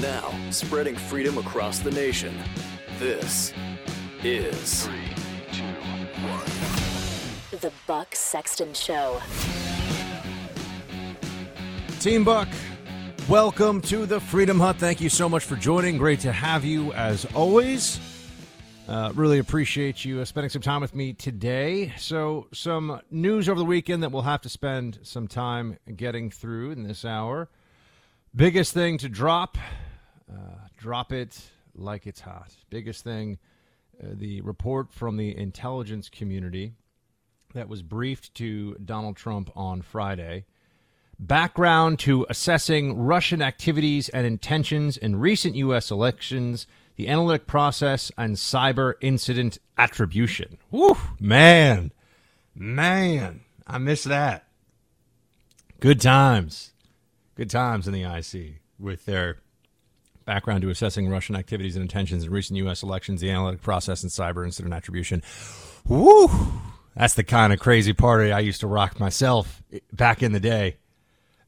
Now, spreading freedom across the nation. This is Three, two, one. The Buck Sexton Show. Team Buck, welcome to the Freedom Hut. Thank you so much for joining. Great to have you as always. Uh, really appreciate you uh, spending some time with me today. So, some news over the weekend that we'll have to spend some time getting through in this hour. Biggest thing to drop, uh, drop it like it's hot. Biggest thing, uh, the report from the intelligence community that was briefed to Donald Trump on Friday background to assessing Russian activities and intentions in recent U.S. elections, the analytic process, and cyber incident attribution. Woo, man, man, I miss that. Good times, good times in the IC with their background to assessing Russian activities and intentions in recent U.S. elections, the analytic process, and cyber incident attribution. Woo, that's the kind of crazy party I used to rock myself back in the day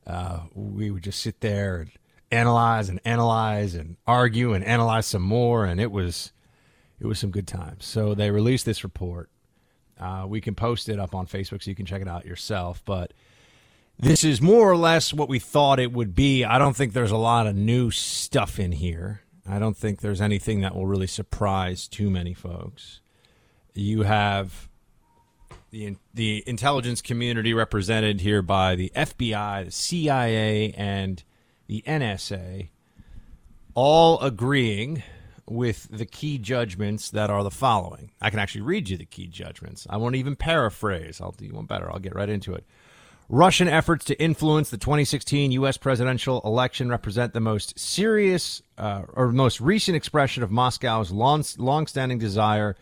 uh, we would just sit there and analyze and analyze and argue and analyze some more, and it was it was some good times. So they released this report. Uh, we can post it up on Facebook so you can check it out yourself. But this is more or less what we thought it would be. I don't think there's a lot of new stuff in here. I don't think there's anything that will really surprise too many folks. You have the the intelligence community represented here by the FBI, the CIA, and the NSA, all agreeing with the key judgments that are the following. I can actually read you the key judgments. I won't even paraphrase. I'll do one better. I'll get right into it. Russian efforts to influence the 2016 U.S. presidential election represent the most serious uh, or most recent expression of Moscow's long, long-standing desire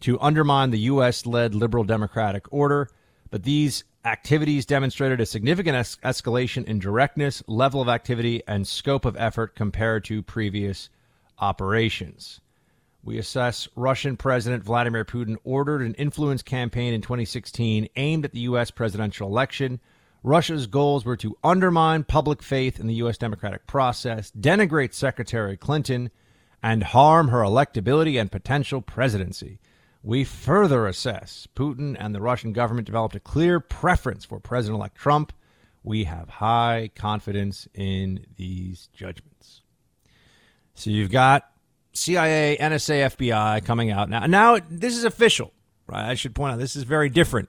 to undermine the U.S. led liberal democratic order, but these activities demonstrated a significant es- escalation in directness, level of activity, and scope of effort compared to previous operations. We assess Russian President Vladimir Putin ordered an influence campaign in 2016 aimed at the U.S. presidential election. Russia's goals were to undermine public faith in the U.S. democratic process, denigrate Secretary Clinton, and harm her electability and potential presidency. We further assess Putin and the Russian government developed a clear preference for President elect Trump. We have high confidence in these judgments. So you've got CIA, NSA, FBI coming out now. Now this is official, right? I should point out this is very different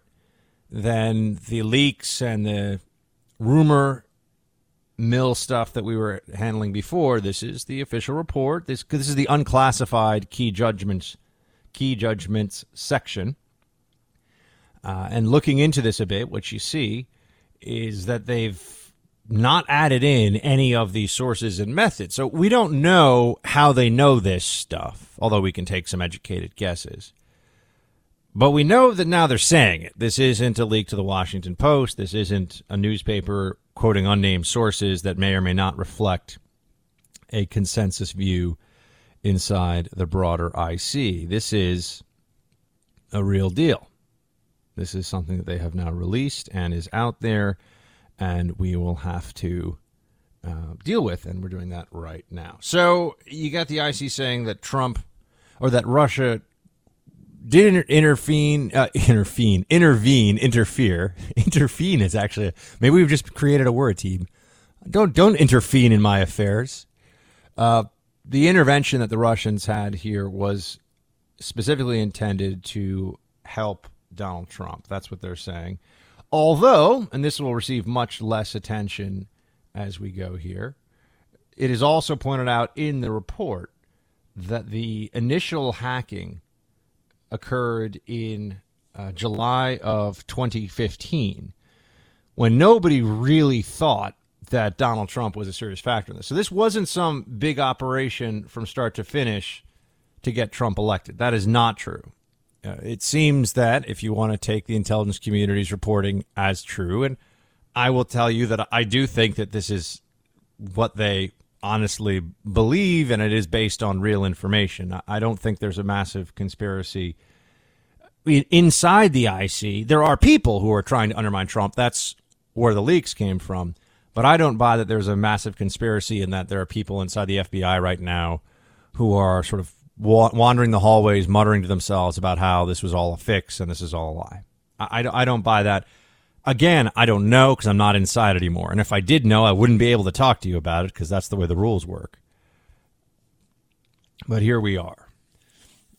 than the leaks and the rumor mill stuff that we were handling before. This is the official report. This this is the unclassified key judgments key judgments section. Uh, and looking into this a bit, what you see is that they've not added in any of these sources and methods. So we don't know how they know this stuff, although we can take some educated guesses. But we know that now they're saying it. This isn't a leak to the Washington Post. This isn't a newspaper quoting unnamed sources that may or may not reflect a consensus view inside the broader IC. This is a real deal. This is something that they have now released and is out there, and we will have to uh, deal with, and we're doing that right now. So you got the IC saying that Trump or that Russia did inter- intervene, uh, intervene, intervene, interfere. intervene is actually maybe we've just created a word team. Don't don't intervene in my affairs. Uh, the intervention that the Russians had here was specifically intended to help Donald Trump. That's what they're saying. Although, and this will receive much less attention as we go here, it is also pointed out in the report that the initial hacking occurred in uh, July of 2015 when nobody really thought that Donald Trump was a serious factor in this. So this wasn't some big operation from start to finish to get Trump elected. That is not true. Uh, it seems that if you want to take the intelligence community's reporting as true, and I will tell you that I do think that this is what they honestly believe, and it is based on real information. I don't think there's a massive conspiracy inside the IC. There are people who are trying to undermine Trump. That's where the leaks came from. But I don't buy that there's a massive conspiracy and that there are people inside the FBI right now who are sort of wa- wandering the hallways, muttering to themselves about how this was all a fix and this is all a lie. I, I, I don't buy that. Again, I don't know because I'm not inside anymore. And if I did know, I wouldn't be able to talk to you about it because that's the way the rules work. But here we are.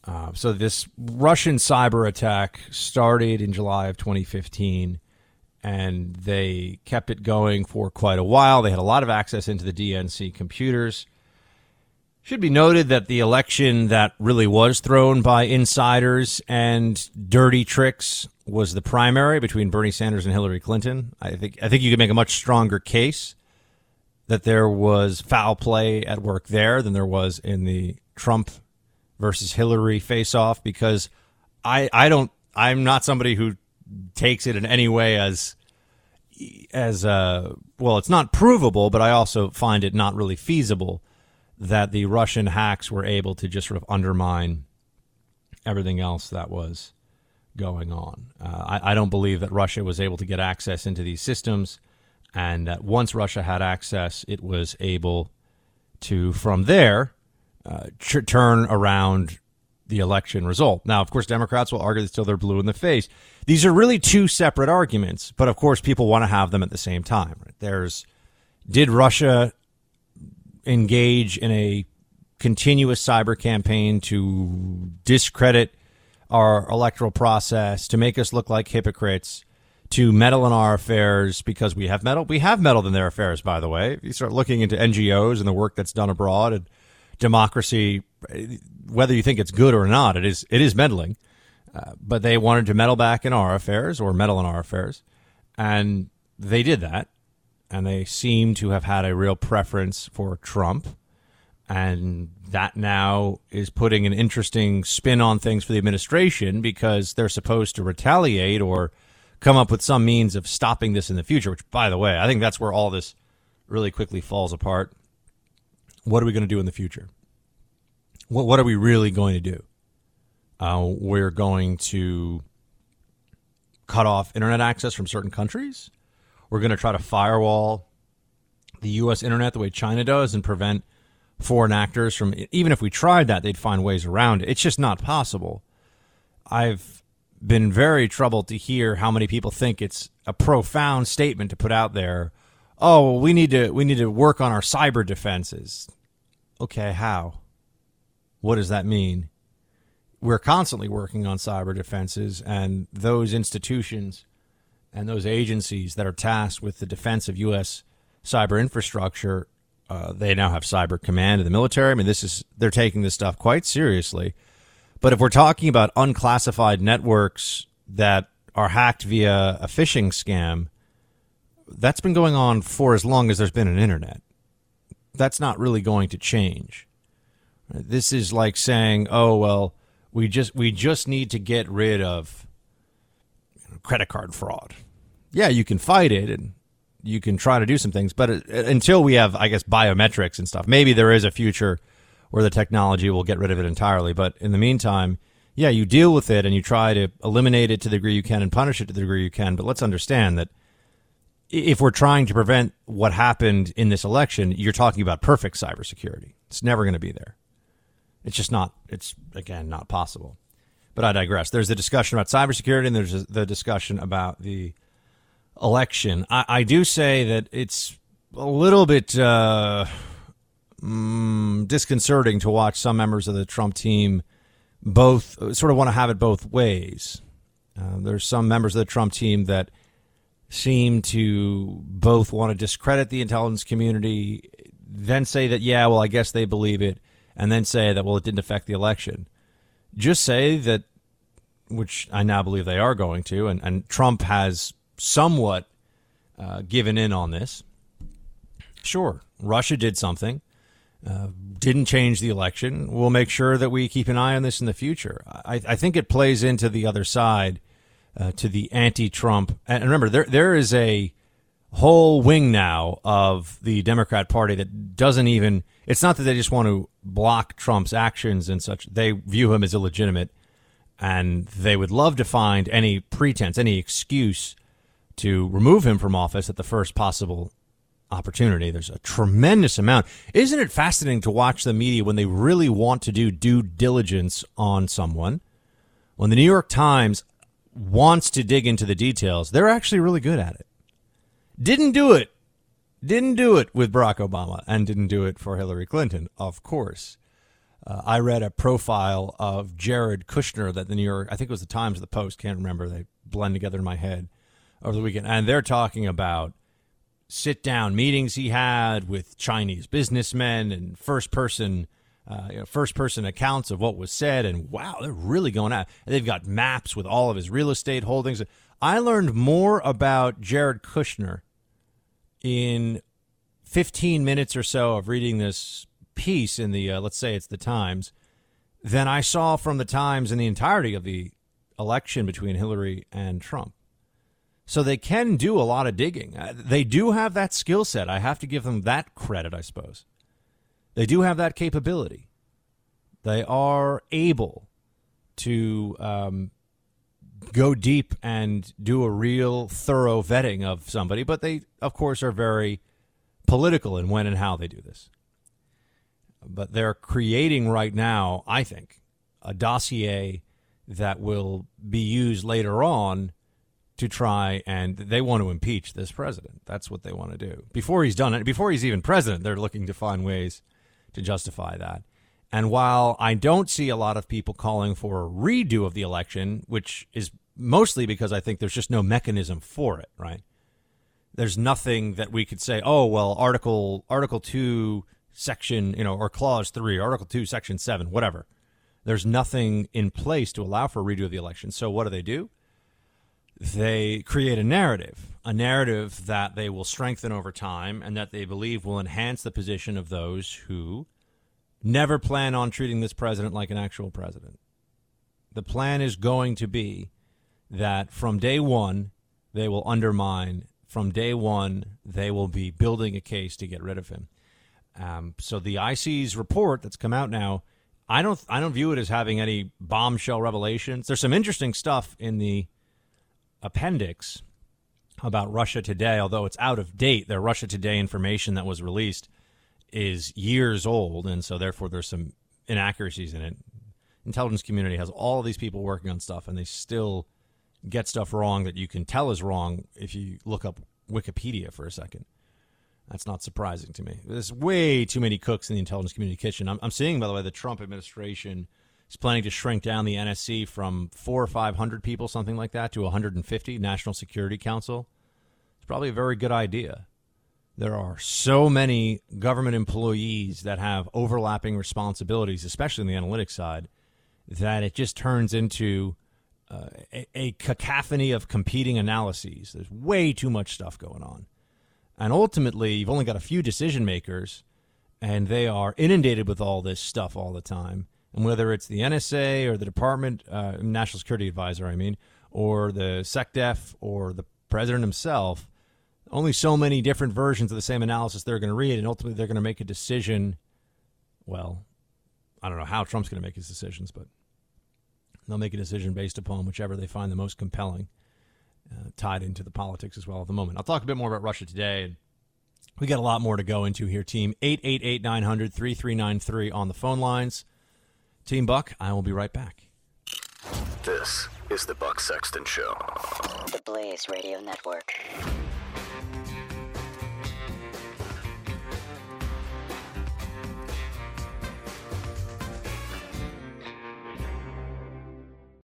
Uh, so this Russian cyber attack started in July of 2015 and they kept it going for quite a while. They had a lot of access into the DNC computers. Should be noted that the election that really was thrown by insiders and dirty tricks was the primary between Bernie Sanders and Hillary Clinton. I think I think you could make a much stronger case that there was foul play at work there than there was in the Trump versus Hillary face off because I I don't I'm not somebody who takes it in any way as as uh, well. It's not provable, but I also find it not really feasible that the Russian hacks were able to just sort of undermine everything else that was going on. Uh, I, I, don't believe that Russia was able to get access into these systems, and that once Russia had access, it was able to, from there, uh, tr- turn around the election result. Now, of course, Democrats will argue still they're blue in the face. These are really two separate arguments, but of course, people want to have them at the same time. There's did Russia engage in a continuous cyber campaign to discredit our electoral process, to make us look like hypocrites, to meddle in our affairs because we have meddled? We have meddled in their affairs, by the way. If you start looking into NGOs and the work that's done abroad and democracy whether you think it's good or not, it is it is meddling. Uh, but they wanted to meddle back in our affairs or meddle in our affairs, and they did that. And they seem to have had a real preference for Trump, and that now is putting an interesting spin on things for the administration because they're supposed to retaliate or come up with some means of stopping this in the future. Which, by the way, I think that's where all this really quickly falls apart. What are we going to do in the future? what, what are we really going to do? Uh, we're going to cut off internet access from certain countries. We're going to try to firewall the U.S. internet the way China does and prevent foreign actors from, even if we tried that, they'd find ways around it. It's just not possible. I've been very troubled to hear how many people think it's a profound statement to put out there. Oh, we need to we need to work on our cyber defenses. Okay, how? What does that mean? We're constantly working on cyber defenses, and those institutions and those agencies that are tasked with the defense of U.S. cyber infrastructure, uh, they now have cyber command in the military. I mean, this is they're taking this stuff quite seriously. But if we're talking about unclassified networks that are hacked via a phishing scam, that's been going on for as long as there's been an internet. That's not really going to change. This is like saying, "Oh well, we just we just need to get rid of credit card fraud." Yeah, you can fight it and you can try to do some things, but it, until we have, I guess, biometrics and stuff, maybe there is a future where the technology will get rid of it entirely. But in the meantime, yeah, you deal with it and you try to eliminate it to the degree you can and punish it to the degree you can. But let's understand that if we're trying to prevent what happened in this election, you're talking about perfect cybersecurity. It's never going to be there. It's just not. It's again not possible. But I digress. There's the discussion about cybersecurity, and there's the discussion about the election. I, I do say that it's a little bit uh, mm, disconcerting to watch some members of the Trump team both sort of want to have it both ways. Uh, there's some members of the Trump team that seem to both want to discredit the intelligence community, then say that, yeah, well, I guess they believe it, and then say that, well, it didn't affect the election. Just say that, which I now believe they are going to, and, and Trump has somewhat uh, given in on this. Sure, Russia did something, uh, didn't change the election. We'll make sure that we keep an eye on this in the future. I, I think it plays into the other side uh, to the anti-Trump. And remember, there there is a whole wing now of the Democrat Party that doesn't even. It's not that they just want to block Trump's actions and such. They view him as illegitimate, and they would love to find any pretense, any excuse to remove him from office at the first possible opportunity. There's a tremendous amount. Isn't it fascinating to watch the media when they really want to do due diligence on someone? When the New York Times wants to dig into the details, they're actually really good at it. Didn't do it. Didn't do it with Barack Obama and didn't do it for Hillary Clinton, of course. Uh, I read a profile of Jared Kushner that the New York, I think it was the Times or the Post, can't remember. They blend together in my head over the weekend. And they're talking about sit down meetings he had with Chinese businessmen and first person uh, you know, first person accounts of what was said, and wow, they're really going out. They've got maps with all of his real estate holdings. I learned more about Jared Kushner in 15 minutes or so of reading this piece in the, uh, let's say it's the Times, than I saw from the Times in the entirety of the election between Hillary and Trump. So they can do a lot of digging. Uh, they do have that skill set. I have to give them that credit, I suppose. They do have that capability. They are able to um, go deep and do a real thorough vetting of somebody, but they, of course, are very political in when and how they do this. But they're creating right now, I think, a dossier that will be used later on to try and they want to impeach this president. That's what they want to do. Before he's done it, before he's even president, they're looking to find ways to justify that. And while I don't see a lot of people calling for a redo of the election, which is mostly because I think there's just no mechanism for it, right? There's nothing that we could say, oh, well, Article Article 2, Section, you know, or Clause 3, Article 2, Section 7, whatever. There's nothing in place to allow for a redo of the election. So what do they do? They create a narrative, a narrative that they will strengthen over time and that they believe will enhance the position of those who never plan on treating this president like an actual president. The plan is going to be that from day one, they will undermine. From day one, they will be building a case to get rid of him. Um, so the IC's report that's come out now, I don't, I don't view it as having any bombshell revelations. There's some interesting stuff in the appendix about Russia Today, although it's out of date. Their Russia Today information that was released is years old, and so therefore there's some inaccuracies in it. Intelligence community has all these people working on stuff, and they still get stuff wrong that you can tell is wrong if you look up Wikipedia for a second. That's not surprising to me. There's way too many cooks in the intelligence community kitchen. I'm, I'm seeing, by the way, the Trump administration planning to shrink down the NSC from four or five hundred people, something like that, to 150. National Security Council. It's probably a very good idea. There are so many government employees that have overlapping responsibilities, especially in the analytics side, that it just turns into uh, a, a cacophony of competing analyses. There's way too much stuff going on. And ultimately, you've only got a few decision makers, and they are inundated with all this stuff all the time. And whether it's the NSA or the Department, uh, National Security Advisor, I mean, or the SecDef or the president himself, only so many different versions of the same analysis they're going to read, and ultimately they're going to make a decision. Well, I don't know how Trump's going to make his decisions, but they'll make a decision based upon whichever they find the most compelling, uh, tied into the politics as well at the moment. I'll talk a bit more about Russia today. We got a lot more to go into here, team. 888 900 3393 on the phone lines. Team Buck, I will be right back. This is the Buck Sexton Show. The Blaze Radio Network.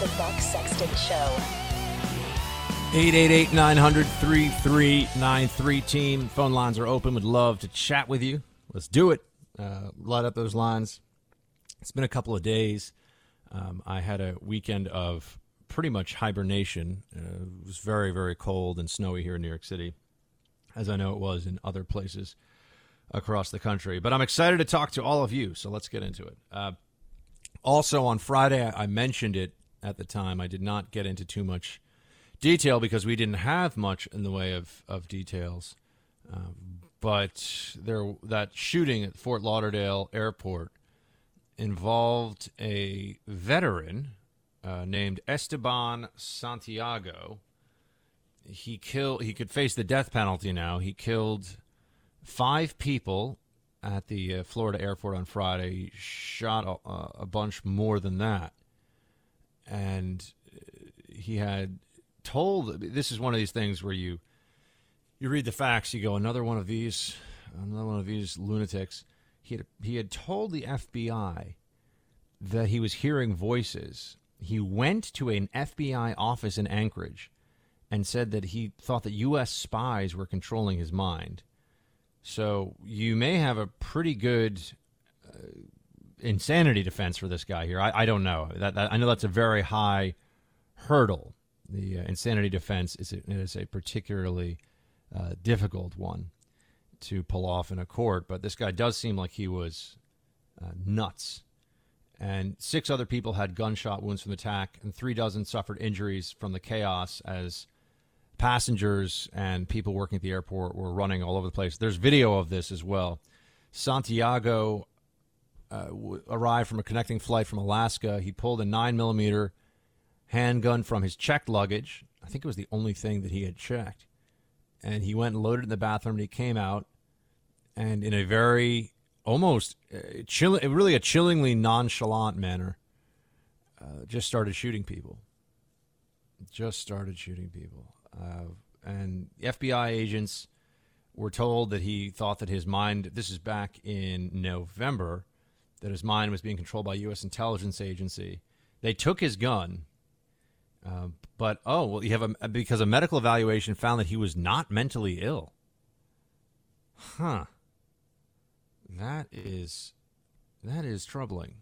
The Buck Sexton Show. 888 900 3393 team. Phone lines are open. Would love to chat with you. Let's do it. Uh, light up those lines. It's been a couple of days. Um, I had a weekend of pretty much hibernation. Uh, it was very, very cold and snowy here in New York City, as I know it was in other places across the country. But I'm excited to talk to all of you, so let's get into it. Uh, also, on Friday, I mentioned it at the time. I did not get into too much detail because we didn't have much in the way of, of details. Um, but there, that shooting at Fort Lauderdale Airport involved a veteran uh, named Esteban Santiago. He killed. He could face the death penalty now. He killed five people at the uh, Florida airport on Friday. He shot a, a bunch more than that, and uh, he had told. This is one of these things where you you read the facts. You go another one of these, another one of these lunatics. He had he had told the FBI that he was hearing voices. He went to an FBI office in Anchorage and said that he thought that U.S. spies were controlling his mind. So you may have a pretty good uh, insanity defense for this guy here. I, I don't know. That, that, I know that's a very high hurdle. The uh, insanity defense is a, is a particularly uh, difficult one to pull off in a court, but this guy does seem like he was uh, nuts. And six other people had gunshot wounds from the attack, and three dozen suffered injuries from the chaos as passengers and people working at the airport were running all over the place. There's video of this as well. Santiago uh, w- arrived from a connecting flight from Alaska. He pulled a nine millimeter handgun from his checked luggage. I think it was the only thing that he had checked. And he went and loaded it in the bathroom and he came out and in a very almost uh, really a chillingly nonchalant manner, uh, just started shooting people. Just started shooting people. Uh, and FBI agents were told that he thought that his mind, this is back in November, that his mind was being controlled by U.S. intelligence agency. They took his gun, uh, but oh well, you have a because a medical evaluation found that he was not mentally ill. Huh. That is that is troubling.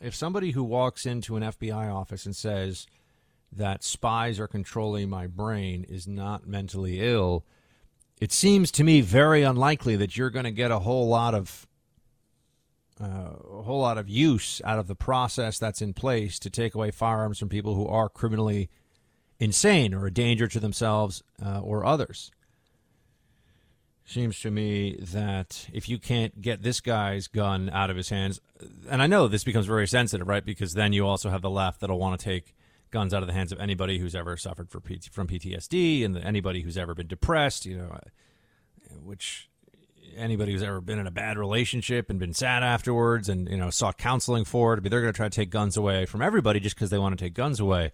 If somebody who walks into an FBI office and says that spies are controlling my brain is not mentally ill, it seems to me very unlikely that you're going to get a whole lot of uh, a whole lot of use out of the process that's in place to take away firearms from people who are criminally insane or a danger to themselves uh, or others. Seems to me that if you can't get this guy's gun out of his hands, and I know this becomes very sensitive, right? Because then you also have the left that'll want to take guns out of the hands of anybody who's ever suffered from PTSD and anybody who's ever been depressed, you know, uh, which anybody who's ever been in a bad relationship and been sad afterwards and you know sought counseling for it. I mean, they're going to try to take guns away from everybody just because they want to take guns away.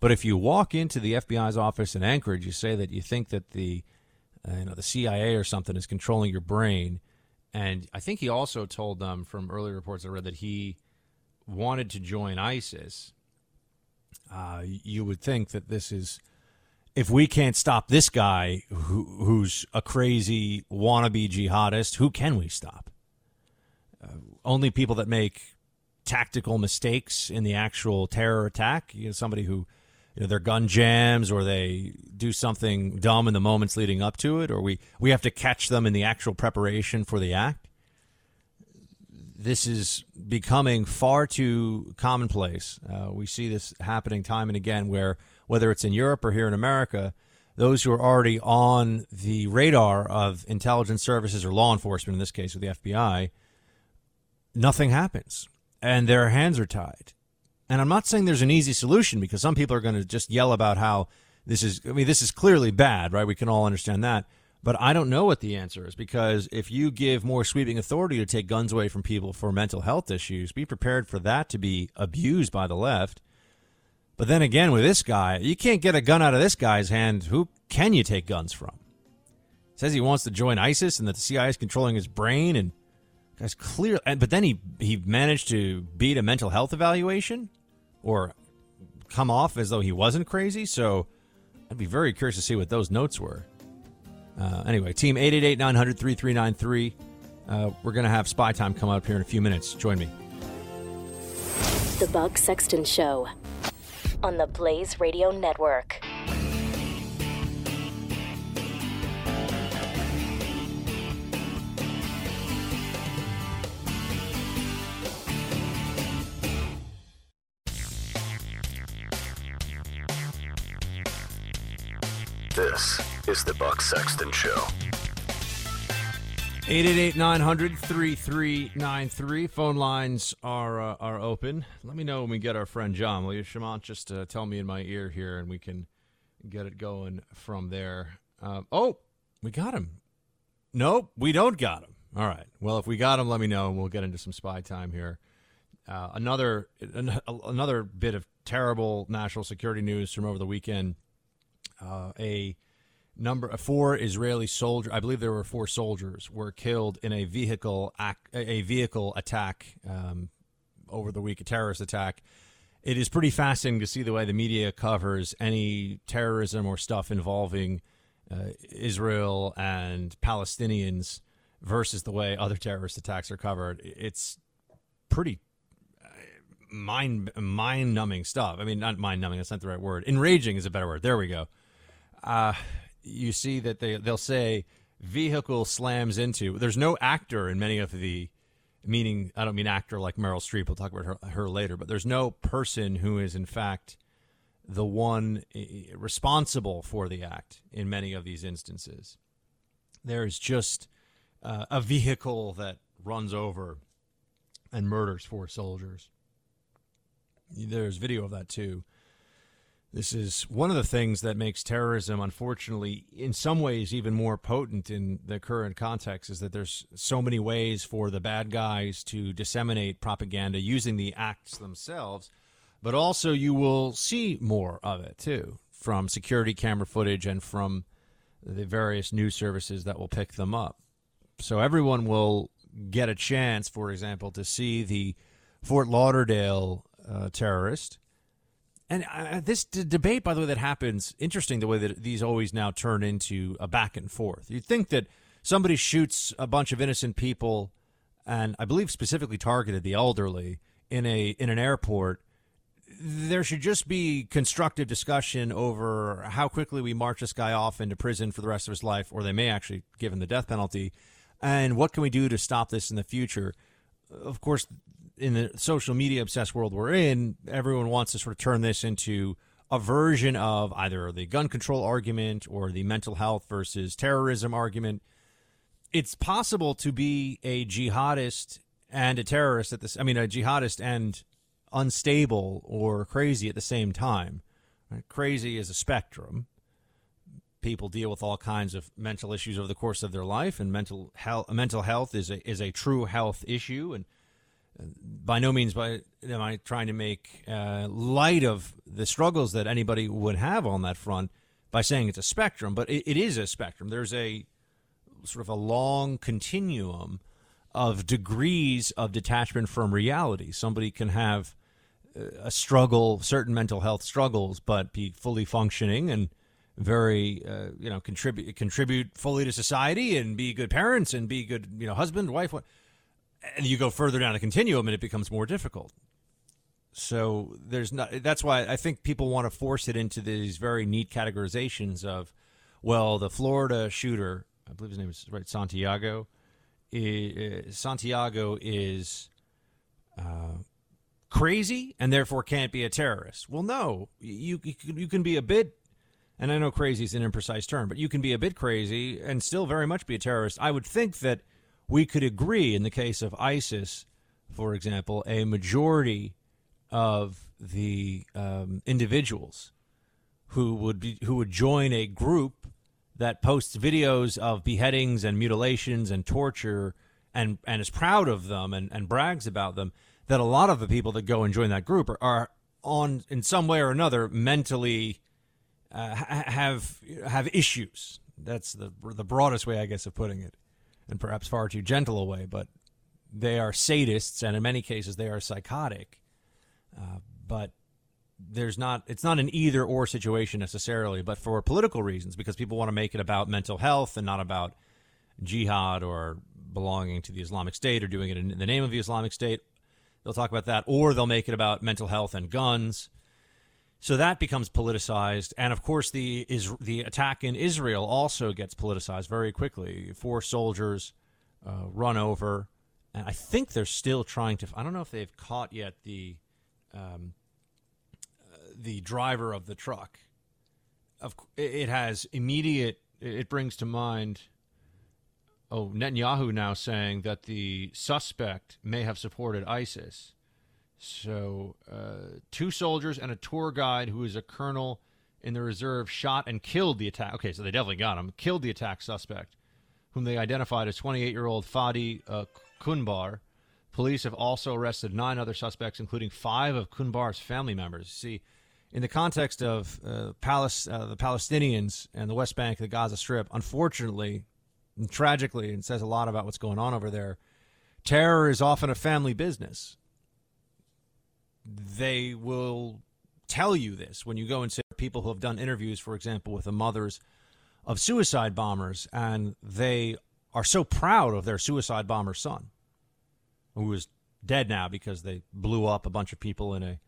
But if you walk into the FBI's office in Anchorage, you say that you think that the uh, you know the CIA or something is controlling your brain, and I think he also told them from earlier reports I read that he wanted to join ISIS. Uh, you would think that this is if we can't stop this guy who, who's a crazy wannabe jihadist, who can we stop? Uh, only people that make tactical mistakes in the actual terror attack. You know, somebody who you know, their gun jams or they do something dumb in the moments leading up to it, or we, we have to catch them in the actual preparation for the act. This is becoming far too commonplace. Uh, we see this happening time and again where, whether it's in Europe or here in America, those who are already on the radar of intelligence services or law enforcement, in this case with the FBI, nothing happens and their hands are tied. And I'm not saying there's an easy solution because some people are going to just yell about how this is, I mean, this is clearly bad, right? We can all understand that. But I don't know what the answer is because if you give more sweeping authority to take guns away from people for mental health issues, be prepared for that to be abused by the left. But then again, with this guy, you can't get a gun out of this guy's hand. Who can you take guns from? Says he wants to join ISIS and that the CIA is controlling his brain and guy's clear. But then he he managed to beat a mental health evaluation or come off as though he wasn't crazy. So I'd be very curious to see what those notes were. Uh, anyway, team 888 900 3393. Uh, we're going to have spy time come up here in a few minutes. Join me. The Buck Sexton Show on the Blaze Radio Network. This is the Buck Sexton Show. 888-900-3393. Phone lines are uh, are open. Let me know when we get our friend John. Will you, Shamant, just uh, tell me in my ear here, and we can get it going from there. Um, oh, we got him. Nope, we don't got him. All right. Well, if we got him, let me know, and we'll get into some spy time here. Uh, another an, another bit of terrible national security news from over the weekend. Uh, a number four Israeli soldier, I believe there were four soldiers, were killed in a vehicle a vehicle attack um, over the week, a terrorist attack. It is pretty fascinating to see the way the media covers any terrorism or stuff involving uh, Israel and Palestinians versus the way other terrorist attacks are covered. It's pretty uh, mind mind numbing stuff. I mean, not mind numbing. That's not the right word. Enraging is a better word. There we go. Uh, you see that they they'll say vehicle slams into. There's no actor in many of the meaning. I don't mean actor like Meryl Streep. We'll talk about her, her later. But there's no person who is in fact the one responsible for the act in many of these instances. There's just uh, a vehicle that runs over and murders four soldiers. There's video of that too. This is one of the things that makes terrorism, unfortunately, in some ways even more potent in the current context, is that there's so many ways for the bad guys to disseminate propaganda using the acts themselves, but also you will see more of it too from security camera footage and from the various news services that will pick them up. So everyone will get a chance, for example, to see the Fort Lauderdale uh, terrorist and uh, this d- debate, by the way, that happens, interesting the way that these always now turn into a back and forth. You'd think that somebody shoots a bunch of innocent people, and I believe specifically targeted the elderly in a in an airport. There should just be constructive discussion over how quickly we march this guy off into prison for the rest of his life, or they may actually give him the death penalty. And what can we do to stop this in the future? Of course, in the social media obsessed world we're in, everyone wants to sort of turn this into a version of either the gun control argument or the mental health versus terrorism argument. It's possible to be a jihadist and a terrorist at this. I mean, a jihadist and unstable or crazy at the same time. Crazy is a spectrum. People deal with all kinds of mental issues over the course of their life, and mental health. Mental health is a is a true health issue, and by no means by am I trying to make uh, light of the struggles that anybody would have on that front by saying it's a spectrum, but it, it is a spectrum. There's a sort of a long continuum of degrees of detachment from reality. Somebody can have uh, a struggle, certain mental health struggles, but be fully functioning and very, uh, you know, contribute contribute fully to society and be good parents and be good, you know, husband, wife. What, and you go further down the continuum and it becomes more difficult. So there's not. That's why I think people want to force it into these very neat categorizations of, well, the Florida shooter, I believe his name is right, Santiago. Is, Santiago is uh, crazy and therefore can't be a terrorist. Well, no, you you can be a bit And I know crazy is an imprecise term, but you can be a bit crazy and still very much be a terrorist. I would think that we could agree in the case of ISIS, for example, a majority of the um, individuals who would be who would join a group that posts videos of beheadings and mutilations and torture and and is proud of them and, and brags about them that a lot of the people that go and join that group are, are on in some way or another mentally uh, have have issues. That's the the broadest way I guess of putting it and perhaps far too gentle a way but they are sadists and in many cases they are psychotic uh, but there's not it's not an either or situation necessarily, but for political reasons because people want to make it about mental health and not about jihad or belonging to the Islamic State or doing it in the name of the Islamic State. They'll talk about that, or they'll make it about mental health and guns. So that becomes politicized, and of course, the is the attack in Israel also gets politicized very quickly. Four soldiers uh, run over, and I think they're still trying to. I don't know if they've caught yet the um, the driver of the truck. Of it has immediate. It brings to mind. Oh, Netanyahu now saying that the suspect may have supported ISIS. So, uh, two soldiers and a tour guide who is a colonel in the reserve shot and killed the attack. Okay, so they definitely got him. Killed the attack suspect, whom they identified as 28 year old Fadi uh, Kunbar. Police have also arrested nine other suspects, including five of Kunbar's family members. See, in the context of uh, uh, the Palestinians and the West Bank, the Gaza Strip, unfortunately, and tragically, and says a lot about what's going on over there, terror is often a family business. They will tell you this when you go and say people who have done interviews, for example, with the mothers of suicide bombers, and they are so proud of their suicide bomber son, who is dead now because they blew up a bunch of people in a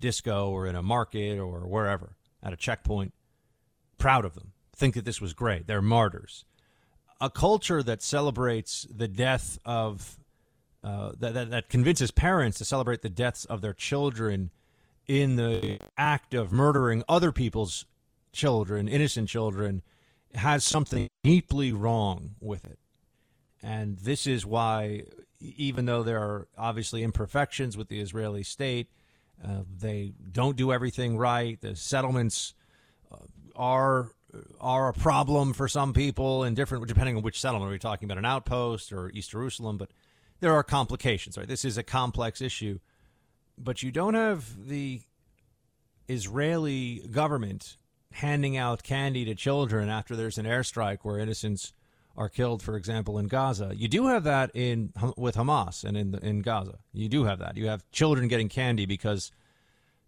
disco or in a market or wherever at a checkpoint. Proud of them. Think that this was great. They're martyrs. A culture that celebrates the death of, uh, that, that, that convinces parents to celebrate the deaths of their children in the act of murdering other people's children, innocent children, has something deeply wrong with it. And this is why, even though there are obviously imperfections with the Israeli state, uh, they don't do everything right. The settlements uh, are are a problem for some people, and different depending on which settlement. Are we talking about an outpost or East Jerusalem? But there are complications. Right, this is a complex issue, but you don't have the Israeli government handing out candy to children after there's an airstrike where innocents are killed, for example, in Gaza. You do have that in with Hamas and in in Gaza. You do have that. You have children getting candy because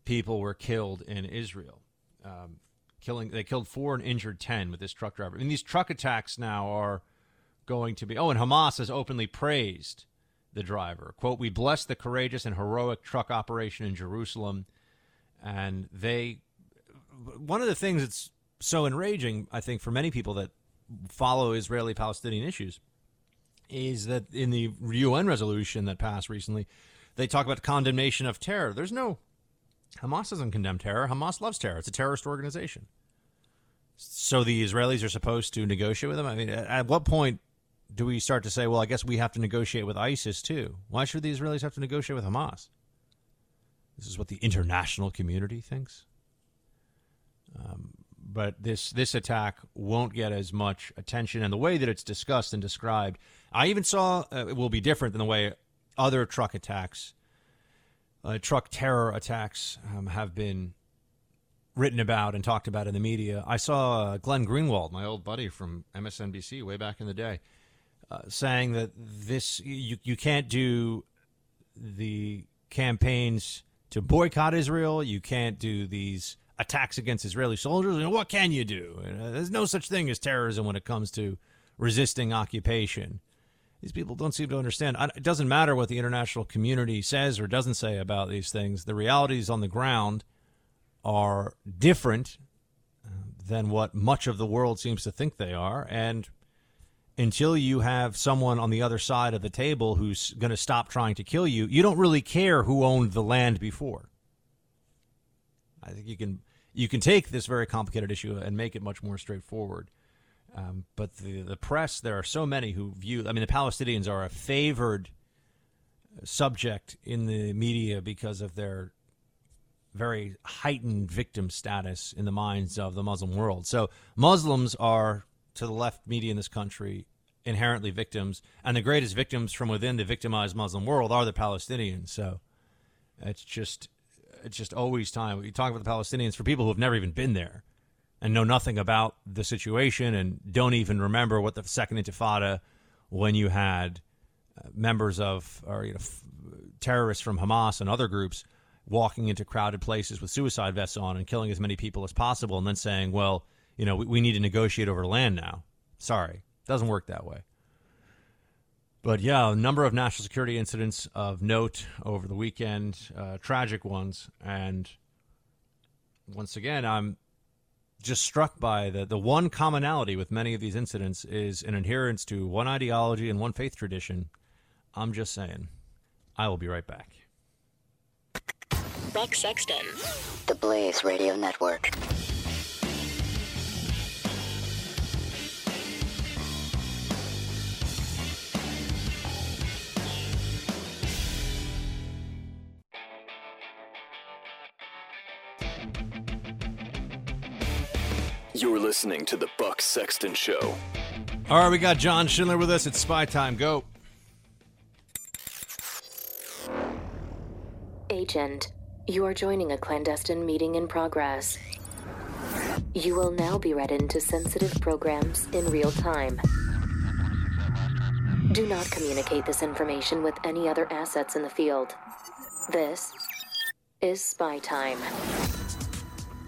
people were killed in Israel. Um, killing they killed four and injured ten with this truck driver. I mean, these truck attacks now are going to be. Oh, and Hamas has openly praised the driver. "Quote: We bless the courageous and heroic truck operation in Jerusalem." And they, one of the things that's so enraging, I think, for many people that follow Israeli Palestinian issues is that in the UN resolution that passed recently, they talk about condemnation of terror. There's no Hamas doesn't condemn terror. Hamas loves terror. It's a terrorist organization. So the Israelis are supposed to negotiate with them. I mean, at what point do we start to say, well, I guess we have to negotiate with ISIS too? Why should the Israelis have to negotiate with Hamas? This is what the international community thinks. Um, but this this attack won't get as much attention, and the way that it's discussed and described, I even saw uh, it will be different than the way other truck attacks, uh, truck terror attacks, um, have been written about and talked about in the media. I saw uh, Glenn Greenwald, my old buddy from MSNBC way back in the day, uh, saying that this you you can't do the campaigns to boycott Israel. You can't do these attacks against Israeli soldiers. Know, what can you do? there's no such thing as terrorism when it comes to resisting occupation. These people don't seem to understand. It doesn't matter what the international community says or doesn't say about these things. The realities on the ground are different uh, than what much of the world seems to think they are. And until you have someone on the other side of the table who's going to stop trying to kill you, you don't really care who owned the land before. I think you can you can take this very complicated issue and make it much more straightforward. Um, but the the press, there are so many who view. I mean, the Palestinians are a favored subject in the media because of their very heightened victim status in the minds of the Muslim world. So Muslims are to the left media in this country inherently victims, and the greatest victims from within the victimized Muslim world are the Palestinians. So it's just it's just always time. We talk about the Palestinians for people who have never even been there and know nothing about the situation and don't even remember what the second Intifada when you had uh, members of or you know f- terrorists from Hamas and other groups walking into crowded places with suicide vests on and killing as many people as possible and then saying, well, you know, we, we need to negotiate over land now. Sorry, doesn't work that way. But yeah, a number of national security incidents of note over the weekend, uh, tragic ones. And once again, I'm just struck by the, the one commonality with many of these incidents is an adherence to one ideology and one faith tradition. I'm just saying. I will be right back. Buck Sexton. The Blaze Radio Network. You're listening to the Buck Sexton Show. All right, we got John Schindler with us. It's spy time. Go. Agent, you are joining a clandestine meeting in progress. You will now be read into sensitive programs in real time. Do not communicate this information with any other assets in the field. This is spy time.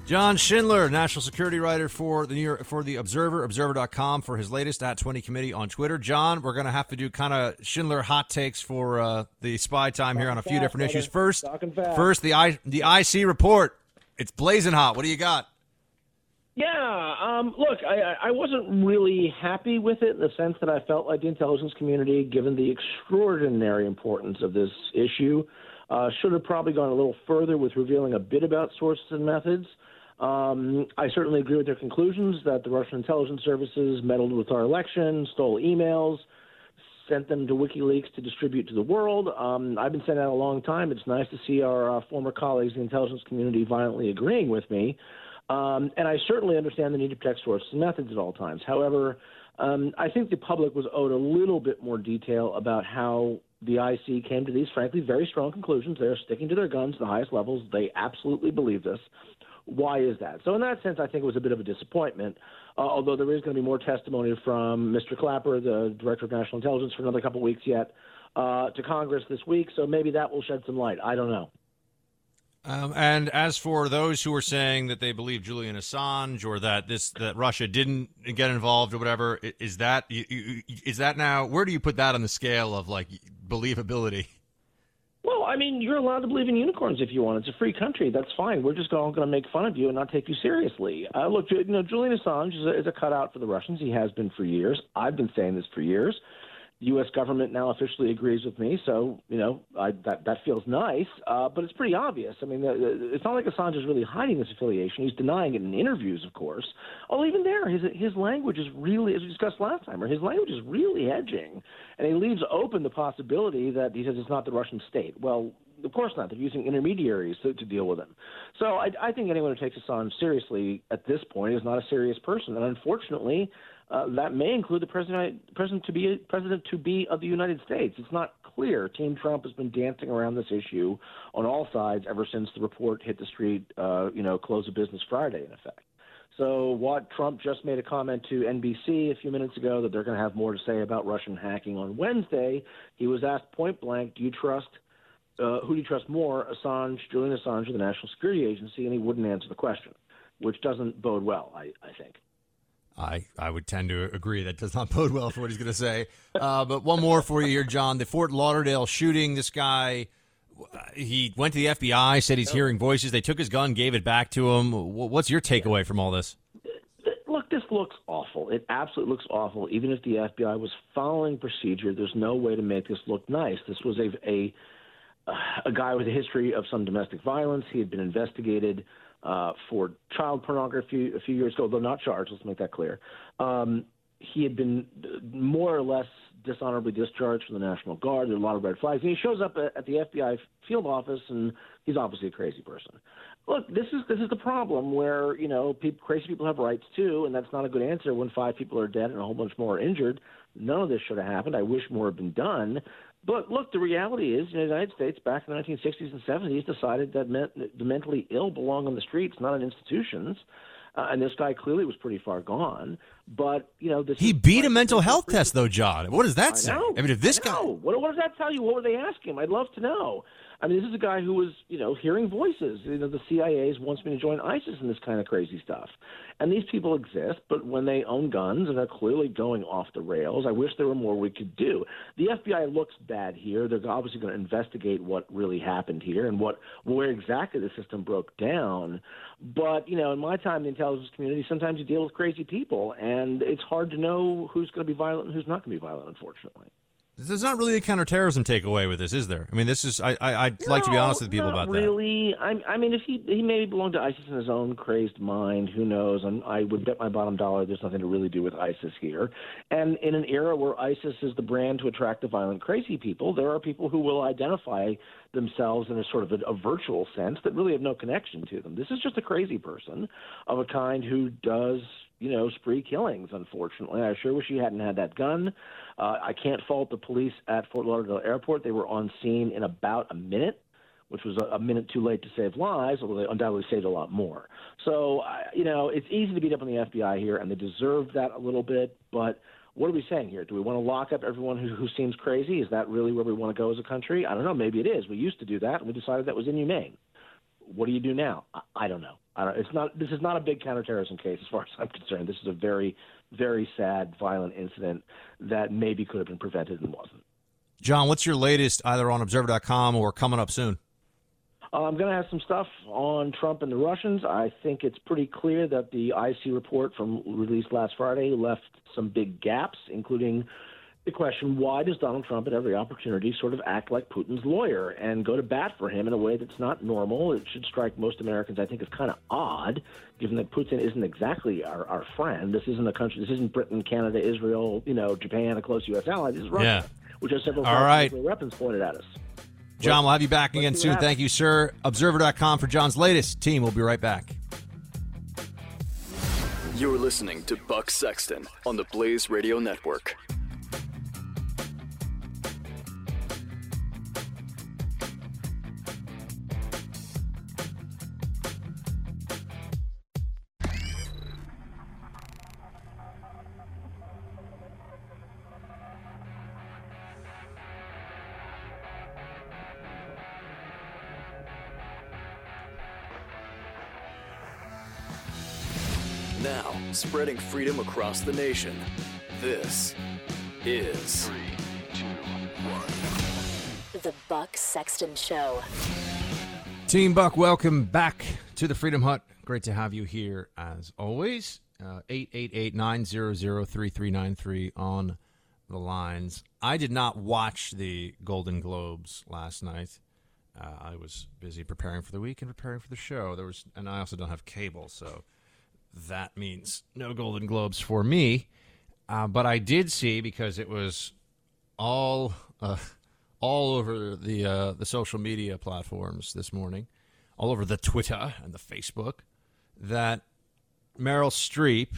John Schindler, national security writer for the New York, for the Observer, Observer.com, for his latest at 20 committee on Twitter. John, we're going to have to do kind of Schindler hot takes for uh, the spy time here on a few fast, different issues. First, first the I, the IC report. It's blazing hot. What do you got? Yeah, um, look, I, I- I wasn't really happy with it in the sense that I felt like the intelligence community, given the extraordinary importance of this issue, uh, should have probably gone a little further with revealing a bit about sources and methods. Um, I certainly agree with their conclusions that the Russian intelligence services meddled with our election, stole emails, sent them to WikiLeaks to distribute to the world. Um, I've been saying that a long time. It's nice to see our uh, former colleagues in the intelligence community violently agreeing with me. Um, and I certainly understand the need to protect sources and methods at all times. However, um, I think the public was owed a little bit more detail about how the IC came to these, frankly, very strong conclusions. They're sticking to their guns the highest levels. They absolutely believe this. Why is that? So, in that sense, I think it was a bit of a disappointment. Uh, although there is going to be more testimony from Mr. Clapper, the director of national intelligence, for another couple weeks yet uh, to Congress this week. So maybe that will shed some light. I don't know. Um, and as for those who are saying that they believe Julian Assange or that this that Russia didn't get involved or whatever, is that is that now? Where do you put that on the scale of like believability? Well, I mean, you're allowed to believe in unicorns if you want. It's a free country. That's fine. We're just all going to make fun of you and not take you seriously. Uh, look, you know, Julian Assange is a, is a cutout for the Russians. He has been for years. I've been saying this for years. The U.S. government now officially agrees with me, so you know I, that that feels nice. Uh, but it's pretty obvious. I mean, it's not like Assange is really hiding this affiliation. He's denying it in interviews, of course. Although even there, his his language is really, as we discussed last time, or his language is really edging, and he leaves open the possibility that he says it's not the Russian state. Well, of course not. They're using intermediaries to, to deal with him. So I, I think anyone who takes Assange seriously at this point is not a serious person. And unfortunately, uh, that may include the president, president to be president to be of the United States. It's not clear. Team Trump has been dancing around this issue on all sides ever since the report hit the street. Uh, you know, close of business Friday, in effect. So, what Trump just made a comment to NBC a few minutes ago that they're going to have more to say about Russian hacking on Wednesday. He was asked point blank, "Do you trust uh, who do you trust more, Assange, Julian Assange, or the National Security Agency?" And he wouldn't answer the question, which doesn't bode well, I, I think. I, I would tend to agree that does not bode well for what he's going to say. Uh, but one more for you here, John. The Fort Lauderdale shooting. This guy, uh, he went to the FBI, said he's hearing voices. They took his gun, gave it back to him. What's your takeaway from all this? Look, this looks awful. It absolutely looks awful. Even if the FBI was following procedure, there's no way to make this look nice. This was a a, a guy with a history of some domestic violence. He had been investigated uh, for child pornography a few years ago, though not charged. Let's make that clear. Um, he had been more or less dishonorably discharged from the National Guard. There are a lot of red flags. And he shows up at, at the FBI field office, and he's obviously a crazy person. Look, this is this is the problem where you know people, crazy people have rights too, and that's not a good answer when five people are dead and a whole bunch more are injured. None of this should have happened. I wish more had been done. But look, the reality is, the United States back in the 1960s and 70s decided that men, the mentally ill belong on the streets, not in institutions. Uh, and this guy clearly was pretty far gone. But you know, he beat a mental health test, though, John. What does that I say? Know. I mean, if this guy, what, what does that tell you? What were they asking him? I'd love to know. I mean, this is a guy who was, you know, hearing voices. You know, the CIA wants me to join ISIS and this kind of crazy stuff. And these people exist, but when they own guns and are clearly going off the rails, I wish there were more we could do. The FBI looks bad here. They're obviously going to investigate what really happened here and what where exactly the system broke down. But you know, in my time in the intelligence community, sometimes you deal with crazy people, and it's hard to know who's going to be violent and who's not going to be violent. Unfortunately. There's not really a counterterrorism takeaway with this, is there? I mean, this is I, I would like to be honest with people about really. that. Really, I, I mean, if he he maybe belonged to ISIS in his own crazed mind, who knows? And I would bet my bottom dollar there's nothing to really do with ISIS here. And in an era where ISIS is the brand to attract the violent, crazy people, there are people who will identify themselves in a sort of a, a virtual sense that really have no connection to them. This is just a crazy person of a kind who does you know, spree killings, unfortunately. I sure wish he hadn't had that gun. Uh, I can't fault the police at Fort Lauderdale Airport. They were on scene in about a minute, which was a, a minute too late to save lives, although they undoubtedly saved a lot more. So, you know, it's easy to beat up on the FBI here, and they deserve that a little bit, but what are we saying here? Do we want to lock up everyone who, who seems crazy? Is that really where we want to go as a country? I don't know. Maybe it is. We used to do that, and we decided that was inhumane. What do you do now? I, I don't know. I don't, it's not. This is not a big counterterrorism case, as far as I'm concerned. This is a very, very sad, violent incident that maybe could have been prevented and wasn't. John, what's your latest, either on Observer.com or coming up soon? Uh, I'm going to have some stuff on Trump and the Russians. I think it's pretty clear that the IC report from released last Friday left some big gaps, including the question why does Donald Trump at every opportunity sort of act like Putin's lawyer and go to bat for him in a way that's not normal? It should strike most Americans, I think, as kind of odd, given that Putin isn't exactly our, our friend. This isn't a country, this isn't Britain, Canada, Israel, you know, Japan, a close U.S. ally. This is Russia, yeah. which has several All right. weapons pointed at us. John, we'll have you back again soon. Thank you, sir. Observer.com for John's latest team. We'll be right back. You're listening to Buck Sexton on the Blaze Radio Network. Spreading freedom across the nation. This is Three, two, one. The Buck Sexton Show. Team Buck, welcome back to the Freedom Hut. Great to have you here as always. Uh, 888 900 3393 on the lines. I did not watch the Golden Globes last night. Uh, I was busy preparing for the week and preparing for the show. There was, and I also don't have cable, so that means no Golden Globes for me. Uh, but I did see because it was all uh, all over the uh, the social media platforms this morning, all over the Twitter and the Facebook, that Meryl Streep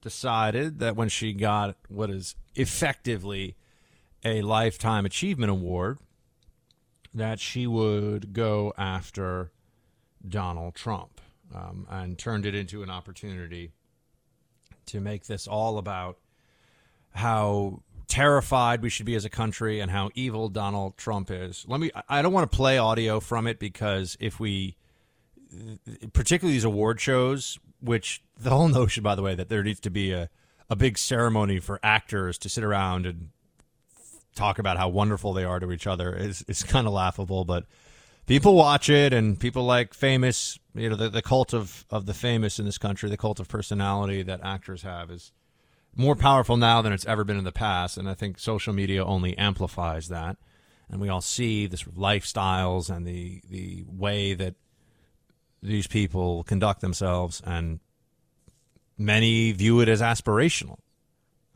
decided that when she got what is effectively a lifetime achievement award, that she would go after Donald Trump um, and turned it into an opportunity to make this all about how terrified we should be as a country and how evil Donald Trump is. Let me I don't want to play audio from it because if we particularly these award shows which the whole notion by the way that there needs to be a a big ceremony for actors to sit around and talk about how wonderful they are to each other is is kind of laughable but people watch it and people like famous you know the, the cult of, of the famous in this country the cult of personality that actors have is more powerful now than it's ever been in the past and i think social media only amplifies that and we all see this lifestyles and the the way that these people conduct themselves, and many view it as aspirational.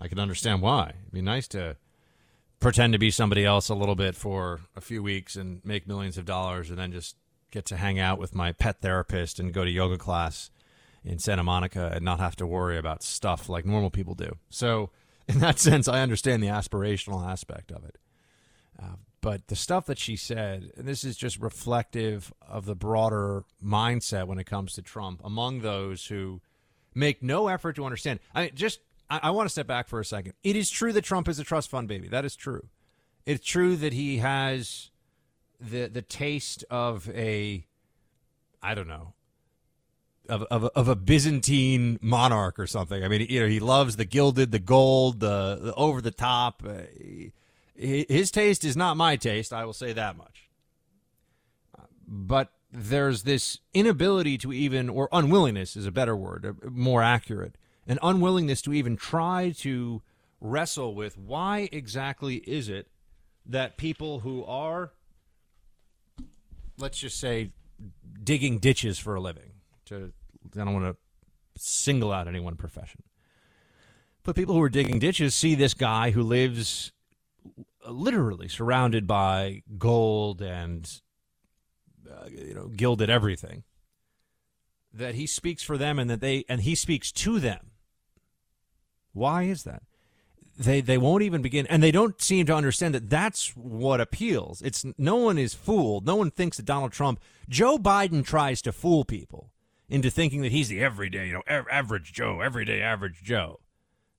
I can understand why. It'd be nice to pretend to be somebody else a little bit for a few weeks and make millions of dollars and then just get to hang out with my pet therapist and go to yoga class in Santa Monica and not have to worry about stuff like normal people do. So, in that sense, I understand the aspirational aspect of it. Uh, but the stuff that she said, and this is just reflective of the broader mindset when it comes to Trump among those who make no effort to understand. I mean, just I, I want to step back for a second. It is true that Trump is a trust fund baby. That is true. It's true that he has the the taste of a I don't know of, of, of a Byzantine monarch or something. I mean, you know, he loves the gilded, the gold, the, the over the top. Uh, his taste is not my taste. I will say that much. But there's this inability to even, or unwillingness is a better word, uh, more accurate, an unwillingness to even try to wrestle with why exactly is it that people who are, let's just say, digging ditches for a living, to I don't want to single out any one profession. But people who are digging ditches see this guy who lives literally surrounded by gold and uh, you know gilded everything that he speaks for them and that they and he speaks to them why is that? They they won't even begin and they don't seem to understand that that's what appeals. It's no one is fooled. No one thinks that Donald Trump Joe Biden tries to fool people into thinking that he's the everyday you know average Joe everyday average Joe.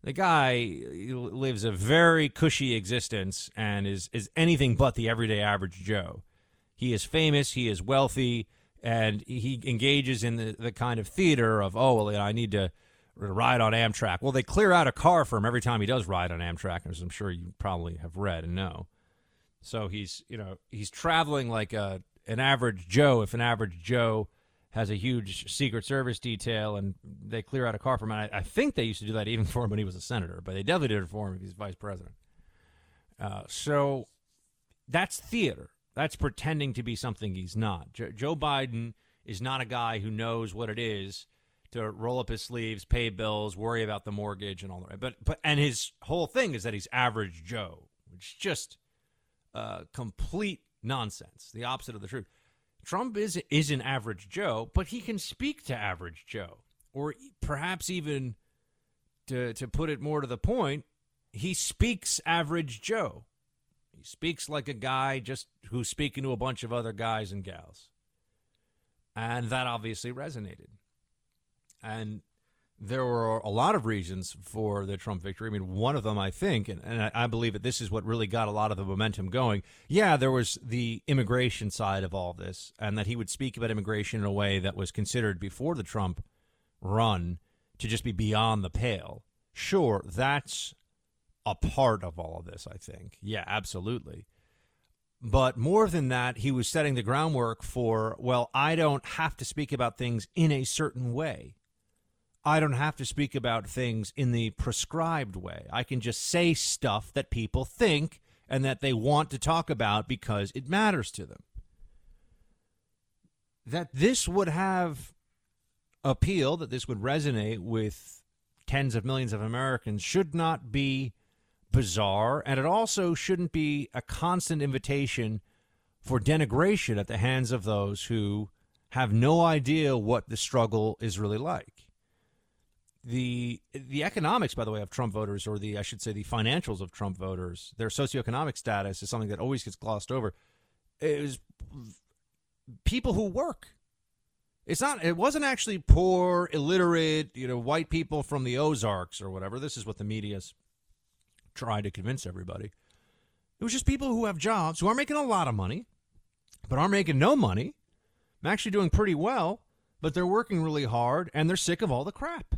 The guy lives a very cushy existence and is, is anything but the everyday average Joe. He is famous, he is wealthy, and he engages in the, the kind of theater of, oh, well, I need to ride on Amtrak. Well, they clear out a car for him every time he does ride on Amtrak, as I'm sure you probably have read and know. So he's, you know, he's traveling like a, an average Joe, if an average Joe – has a huge Secret Service detail, and they clear out a car for him. I, I, think they used to do that even for him when he was a senator, but they definitely did it for him if he's vice president. Uh, so that's theater. That's pretending to be something he's not. Jo- Joe Biden is not a guy who knows what it is to roll up his sleeves, pay bills, worry about the mortgage, and all that. Right. But but and his whole thing is that he's average Joe, which is just uh, complete nonsense. The opposite of the truth. Trump is is an average Joe, but he can speak to average Joe, or perhaps even to to put it more to the point, he speaks average Joe. He speaks like a guy just who's speaking to a bunch of other guys and gals, and that obviously resonated. And there were a lot of reasons for the Trump victory. I mean, one of them, I think, and, and, I believe that this is what really got a lot of the momentum going. Yeah, there was the immigration side of all this, and that he would speak about immigration in a way that was considered before the Trump run to just be beyond the pale. Sure, that's a part of all of this, I think. Yeah, absolutely. But more than that, he was setting the groundwork for, well, I don't have to speak about things in a certain way I don't have to speak about things in the prescribed way. I can just say stuff that people think and that they want to talk about because it matters to them. That this would have appeal, that this would resonate with tens of millions of Americans should not be bizarre, and it also shouldn't be a constant invitation for denigration at the hands of those who have no idea what the struggle is really like the the economics, by the way, of Trump voters, or the I should say the financials of Trump voters, their socioeconomic status is something that always gets glossed over. Is people who work. It's not. It wasn't actually poor, illiterate, you know, white people from the Ozarks or whatever. This is what the media's trying to convince everybody. It was just people who have jobs who are making a lot of money, but aren't making no money. I'm actually doing pretty well, but they're working really hard and they're sick of all the crap.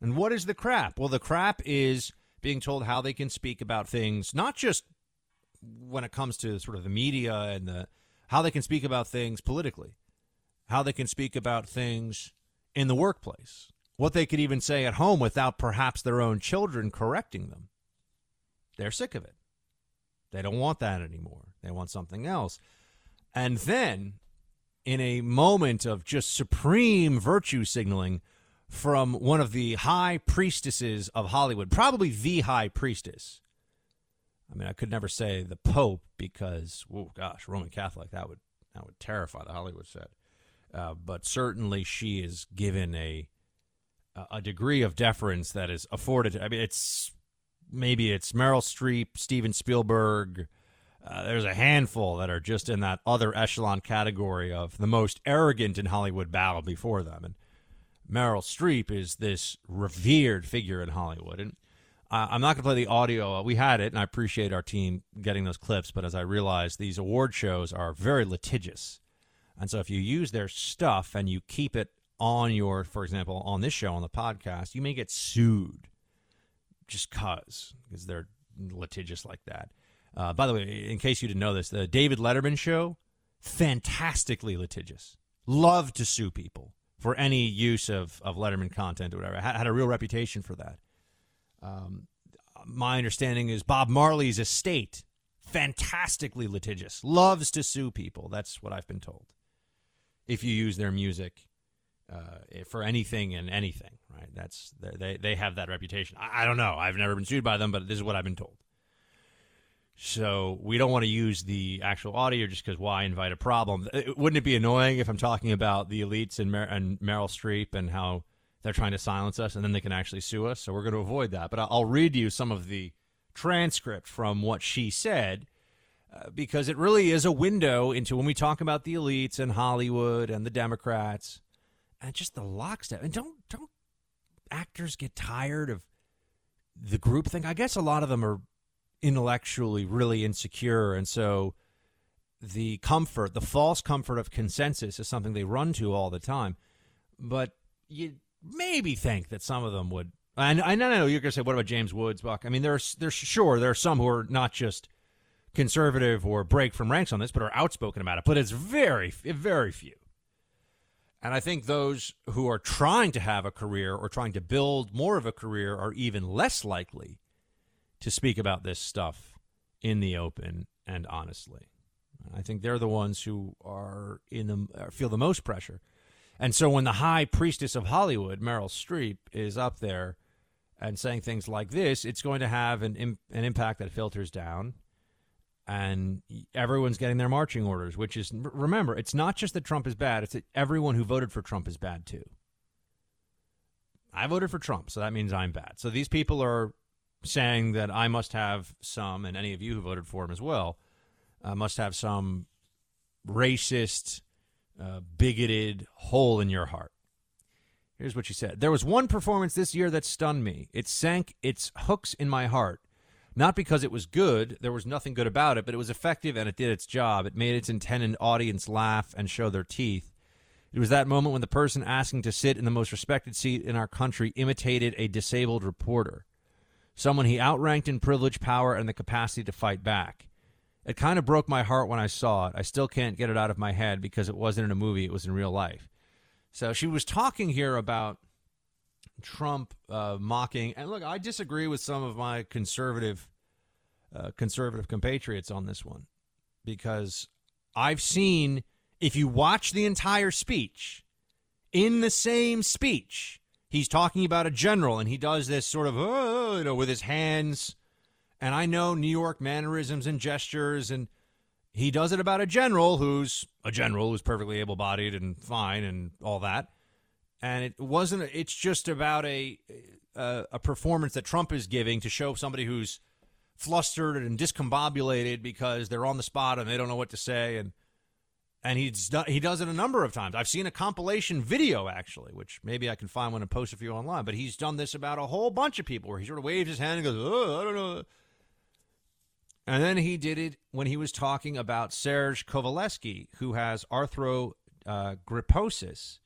And what is the crap? Well, the crap is being told how they can speak about things, not just when it comes to sort of the media and the how they can speak about things politically, how they can speak about things in the workplace, what they could even say at home without perhaps their own children correcting them. They're sick of it. They don't want that anymore. They want something else. And then in a moment of just supreme virtue signaling from one of the high priestesses of Hollywood, probably the high priestess. I mean, I could never say the Pope because, oh gosh, Roman Catholic that would that would terrify the Hollywood set. Uh, but certainly, she is given a a degree of deference that is afforded. I mean, it's maybe it's Meryl Streep, Steven Spielberg. Uh, there's a handful that are just in that other echelon category of the most arrogant in Hollywood bow before them. And Meryl Streep is this revered figure in Hollywood. And uh, I'm not going to play the audio. We had it, and I appreciate our team getting those clips. But as I realized, these award shows are very litigious. And so if you use their stuff and you keep it on your, for example, on this show, on the podcast, you may get sued just cause, because they're litigious like that. Uh, by the way, in case you didn't know this, the David Letterman show, fantastically litigious. Love to sue people for any use of, of Letterman content or whatever. Had, had a real reputation for that. Um, my understanding is Bob Marley's estate, fantastically litigious, loves to sue people. That's what I've been told. If you use their music uh, for anything and anything, right? That's they they have that reputation. I, I don't know. I've never been sued by them, but this is what I've been told. So we don't want to use the actual audio just because why invite a problem? Uh, wouldn't it be annoying if I'm talking about the elites and, Mer- and Meryl Streep and how they're trying to silence us and then they can actually sue us? So we're going to avoid that. But I'll read you some of the transcript from what she said uh, because it really is a window into when we talk about the elites and Hollywood and the Democrats and just the lockstep. And don't don't actors get tired of the group thing? I guess a lot of them are intellectually really insecure. And so the comfort the false comfort of consensus is something they run to all the time. But you maybe think that some of them would and I know you're going to say what about James Woods Buck? I mean there's there's sure there are some who are not just conservative or break from ranks on this but are outspoken about it but it's very very few. And I think those who are trying to have a career or trying to build more of a career are even less likely to speak about this stuff in the open and honestly. I think they're the ones who are in the uh, feel the most pressure. And so when the high priestess of Hollywood, Meryl Streep, is up there and saying things like this, it's going to have an an impact that filters down and everyone's getting their marching orders, which is remember, it's not just that Trump is bad, it's that everyone who voted for Trump is bad too. I voted for Trump, so that means I'm bad. So these people are saying that I must have some, and any of you who voted for him as well, uh, must have some racist, uh, bigoted hole in your heart. Here's what she said There was one performance this year that stunned me. It sank its hooks in my heart. Not because it was good, there was nothing good about it, but it was effective and it did its job. It made its intended audience laugh and show their teeth. It was that moment when the person asking to sit in the most respected seat in our country imitated a disabled reporter someone he outranked in privilege, power, and the capacity to fight back. It kind of broke my heart when I saw it. I still can't get it out of my head because it wasn't in a movie, it was in real life. So she was talking here about Trump uh, mocking, and look, I disagree with some of my conservative uh, conservative compatriots on this one because I've seen if you watch the entire speech in the same speech, he's talking about a general and he does this sort of oh, you know with his hands. And i know new york mannerisms and gestures and he does it about a general who's a general who's perfectly able-bodied and fine and all that. And it wasn't it's just about a a, a performance that trump is giving to show somebody who's flustered and discombobulated because they're on the spot and they don't know what to say. And and he's he does it a number of times. I've seen a compilation video actually, which maybe I can find one and post a few online. But he's done this about a whole bunch of people where he sort of waves his hand and goes, "Oh, I don't know." And then he did it when he was talking about Serge Kovaleski, who has arthrogryposis,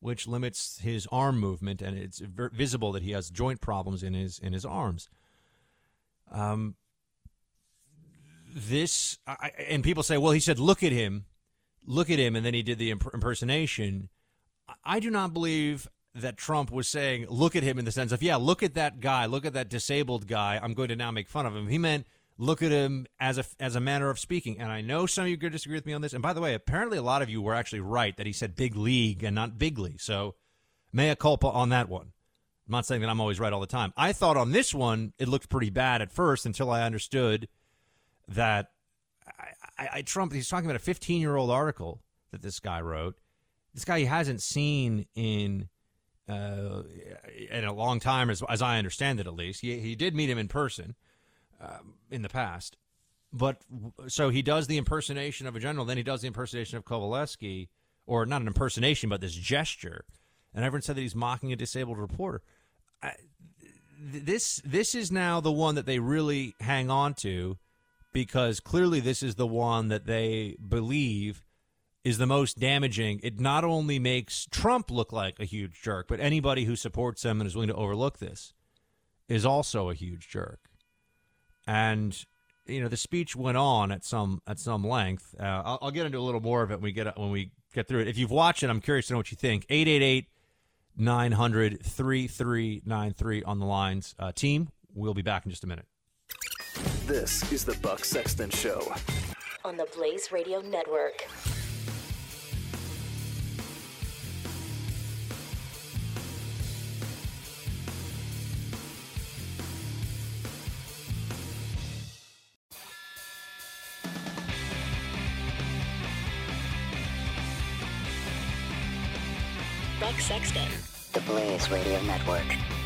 which limits his arm movement, and it's visible that he has joint problems in his in his arms. Um, this I, and people say, well, he said, look at him look at him and then he did the imp- impersonation. I do not believe that Trump was saying, look at him in the sense of, yeah, look at that guy, look at that disabled guy. I'm going to now make fun of him. He meant, look at him as a as a manner of speaking. And I know some of you could disagree with me on this. And by the way, apparently a lot of you were actually right that he said big league and not bigly. So mea culpa on that one. I'm not saying that I'm always right all the time. I thought on this one it looked pretty bad at first until I understood that I, I, Trump. He's talking about a 15 year old article that this guy wrote. This guy he hasn't seen in uh, in a long time, as as I understand it, at least. He he did meet him in person um, in the past, but so he does the impersonation of a general, then he does the impersonation of Kovaleski, or not an impersonation, but this gesture, and everyone said that he's mocking a disabled reporter. I, this this is now the one that they really hang on to because clearly this is the one that they believe is the most damaging. It not only makes Trump look like a huge jerk, but anybody who supports him and is willing to overlook this is also a huge jerk. And you know the speech went on at some at some length. Uh, I'll, I'll, get into a little more of it when we get when we get through it. If you've watched it, I'm curious to know what you think. 888 900 3393 on the lines. Uh, team, we'll be back in just a minute. This is the Buck Sexton Show on the Blaze Radio Network. Buck Sexton, the Blaze Radio Network.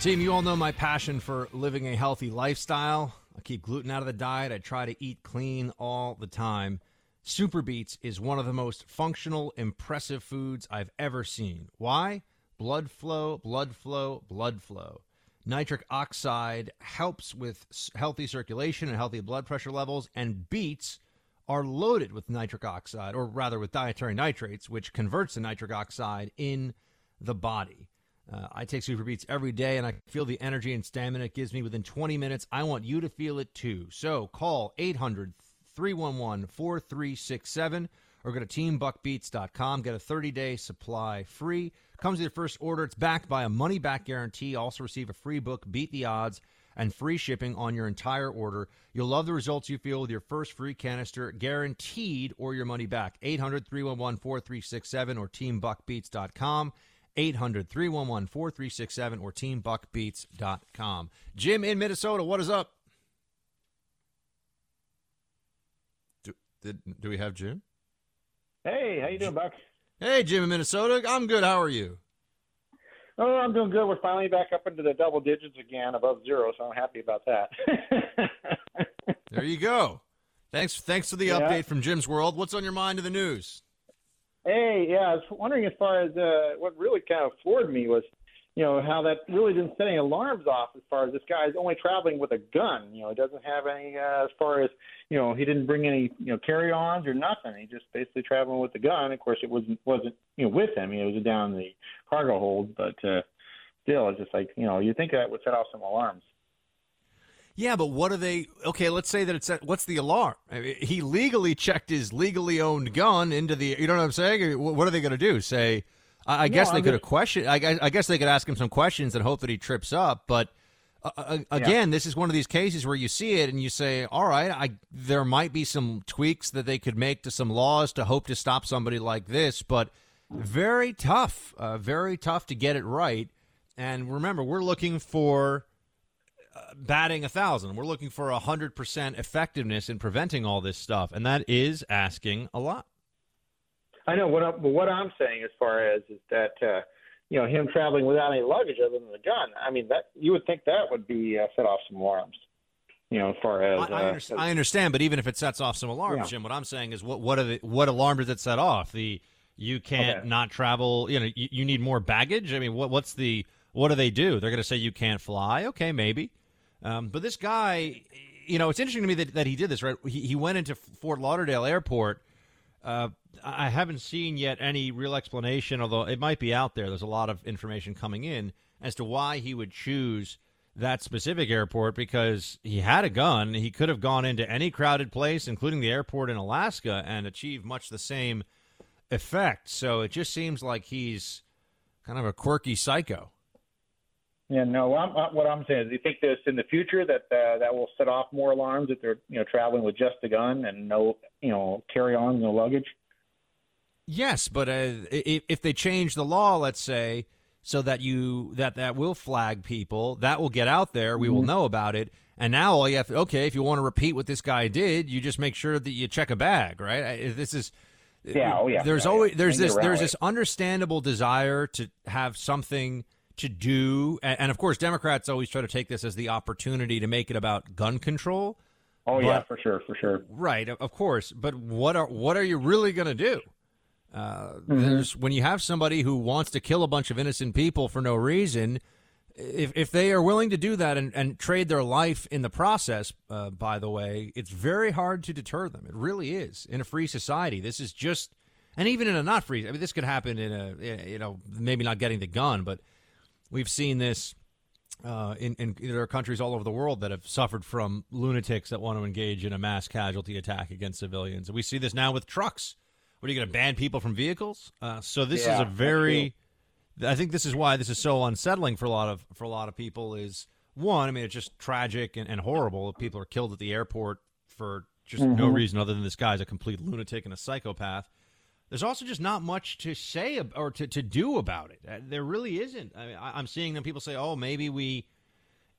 Team, you all know my passion for living a healthy lifestyle. I keep gluten out of the diet. I try to eat clean all the time. Super Beets is one of the most functional, impressive foods I've ever seen. Why? Blood flow, blood flow, blood flow. Nitric oxide helps with healthy circulation and healthy blood pressure levels, and beets are loaded with nitric oxide, or rather with dietary nitrates, which converts the nitric oxide in the body. Uh, I take Super Beets every day, and I feel the energy and stamina it gives me within 20 minutes. I want you to feel it too. So call 800 311 4367 or go to teambuckbeats.com. Get a 30 day supply free. Comes with your first order. It's backed by a money back guarantee. Also, receive a free book, Beat the Odds and free shipping on your entire order. You'll love the results you feel with your first free canister, guaranteed, or your money back. 800 311 4367 or teambuckbeats.com. 800 311 4367 or teambuckbeats.com. Jim in Minnesota, what is up? Do, did, do we have Jim? Hey, how you doing, Buck? Hey, Jim in Minnesota. I'm good. How are you? Oh, I'm doing good. We're finally back up into the double digits again, above zero, so I'm happy about that. there you go. Thanks, thanks for the yeah. update from Jim's World. What's on your mind in the news? Hey, yeah, I was wondering as far as uh, what really kind of floored me was, you know, how that really didn't set any alarms off as far as this guy's only traveling with a gun. You know, he doesn't have any uh, as far as you know, he didn't bring any you know carry-ons or nothing. He just basically traveling with the gun. Of course, it wasn't wasn't you know with him. It was down the cargo hold, but uh, still, it's just like you know, you think that would set off some alarms. Yeah, but what are they? Okay, let's say that it's what's the alarm? I mean, he legally checked his legally owned gun into the. You know what I'm saying? What are they going to do? Say, I, I no, guess they I'm could have questioned. I, I, guess they could ask him some questions and hope that he trips up. But uh, uh, again, yeah. this is one of these cases where you see it and you say, "All right, I there might be some tweaks that they could make to some laws to hope to stop somebody like this." But very tough, uh, very tough to get it right. And remember, we're looking for batting a thousand. We're looking for a hundred percent effectiveness in preventing all this stuff, and that is asking a lot. I know what, I, but what I'm saying as far as is that uh, you know him traveling without any luggage other than the gun. I mean that you would think that would be uh, set off some alarms. You know, as far as I, I, uh, understand, I understand, but even if it sets off some alarms, yeah. Jim, what I'm saying is what what are the, what alarm does it set off? The you can't okay. not travel. You know, you, you need more baggage. I mean, what what's the what do they do? They're going to say you can't fly. Okay, maybe. Um, but this guy, you know, it's interesting to me that, that he did this, right? He, he went into Fort Lauderdale Airport uh, I haven't seen yet any real explanation, although it might be out there. There's a lot of information coming in as to why he would choose that specific airport because he had a gun. He could have gone into any crowded place, including the airport in Alaska, and achieved much the same effect. So it just seems like he's kind of a quirky psycho. Yeah, no. I'm, what I'm saying is, do you think this in the future that uh, that will set off more alarms if they're you know traveling with just a gun and no you know carry on, no luggage? Yes, but uh, if, if they change the law, let's say, so that you that that will flag people, that will get out there. We mm-hmm. will know about it. And now all you have to, okay, if you want to repeat what this guy did, you just make sure that you check a bag, right? This is yeah, oh yeah. There's yeah, always yeah. there's this there's this understandable desire to have something to do, and, of course, Democrats always try to take this as the opportunity to make it about gun control. Oh but, yeah, for sure, for sure. Right, of course. But what are what are you really going to do? Uh, mm-hmm. There's when you have somebody who wants to kill a bunch of innocent people for no reason. If if they are willing to do that and, and trade their life in the process, uh, by the way, it's very hard to deter them. It really is in a free society. This is just, and even in a not free. I mean, this could happen in a you know maybe not getting the gun, but We've seen this uh, in, in, there are countries all over the world that have suffered from lunatics that want to engage in a mass casualty attack against civilians. We see this now with trucks. What are you going to ban people from vehicles? Uh, so this yeah, is a very. I think this is why this is so unsettling for a lot of for a lot of people. Is one, I mean, it's just tragic and, and horrible. People are killed at the airport for just mm-hmm. no reason other than this guy's a complete lunatic and a psychopath there's also just not much to say or to, to do about it. Uh, there really isn't. I mean, I'm seeing them people say, oh, maybe we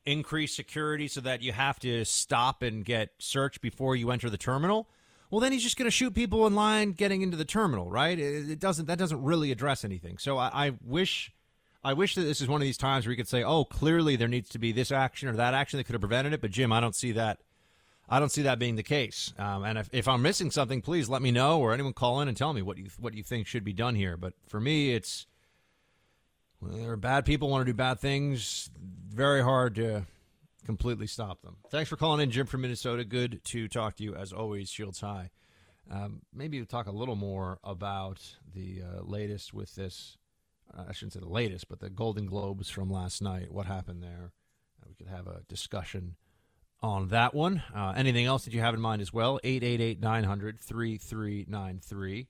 increase security so that you have to stop and get searched before you enter the terminal. Well, then he's just going to shoot people in line getting into the terminal, right? It, doesn't that doesn't really address anything. So I, I wish I wish that this is one of these times where you could say, oh, clearly there needs to be this action or that action that could have prevented it. But Jim, I don't see that I don't see that being the case. Um, and if, if I'm missing something, please let me know or anyone call in and tell me what you what you think should be done here. But for me, it's well, there are bad people want to do bad things. Very hard to completely stop them. Thanks for calling in, Jim from Minnesota. Good to talk to you as always. Shields high. Um, maybe we'll talk a little more about the uh, latest with this. Uh, I shouldn't say the latest, but the Golden Globes from last night. What happened there? Uh, we could have a discussion on that one. Uh, anything else that you have in mind as well? 888 900 3393.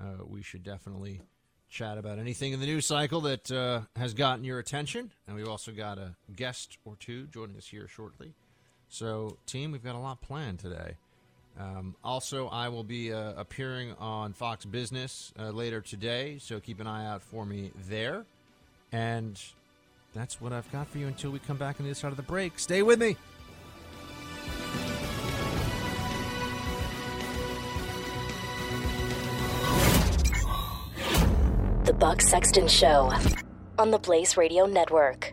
Uh, we should definitely chat about anything in the news cycle that uh, has gotten your attention. And we've also got a guest or two joining us here shortly. So, team, we've got a lot planned today. Um, also, I will be uh, appearing on Fox Business uh, later today, so keep an eye out for me there. And that's what I've got for you until we come back on the other side of the break. Stay with me. The Buck Sexton Show on the Blaze Radio Network.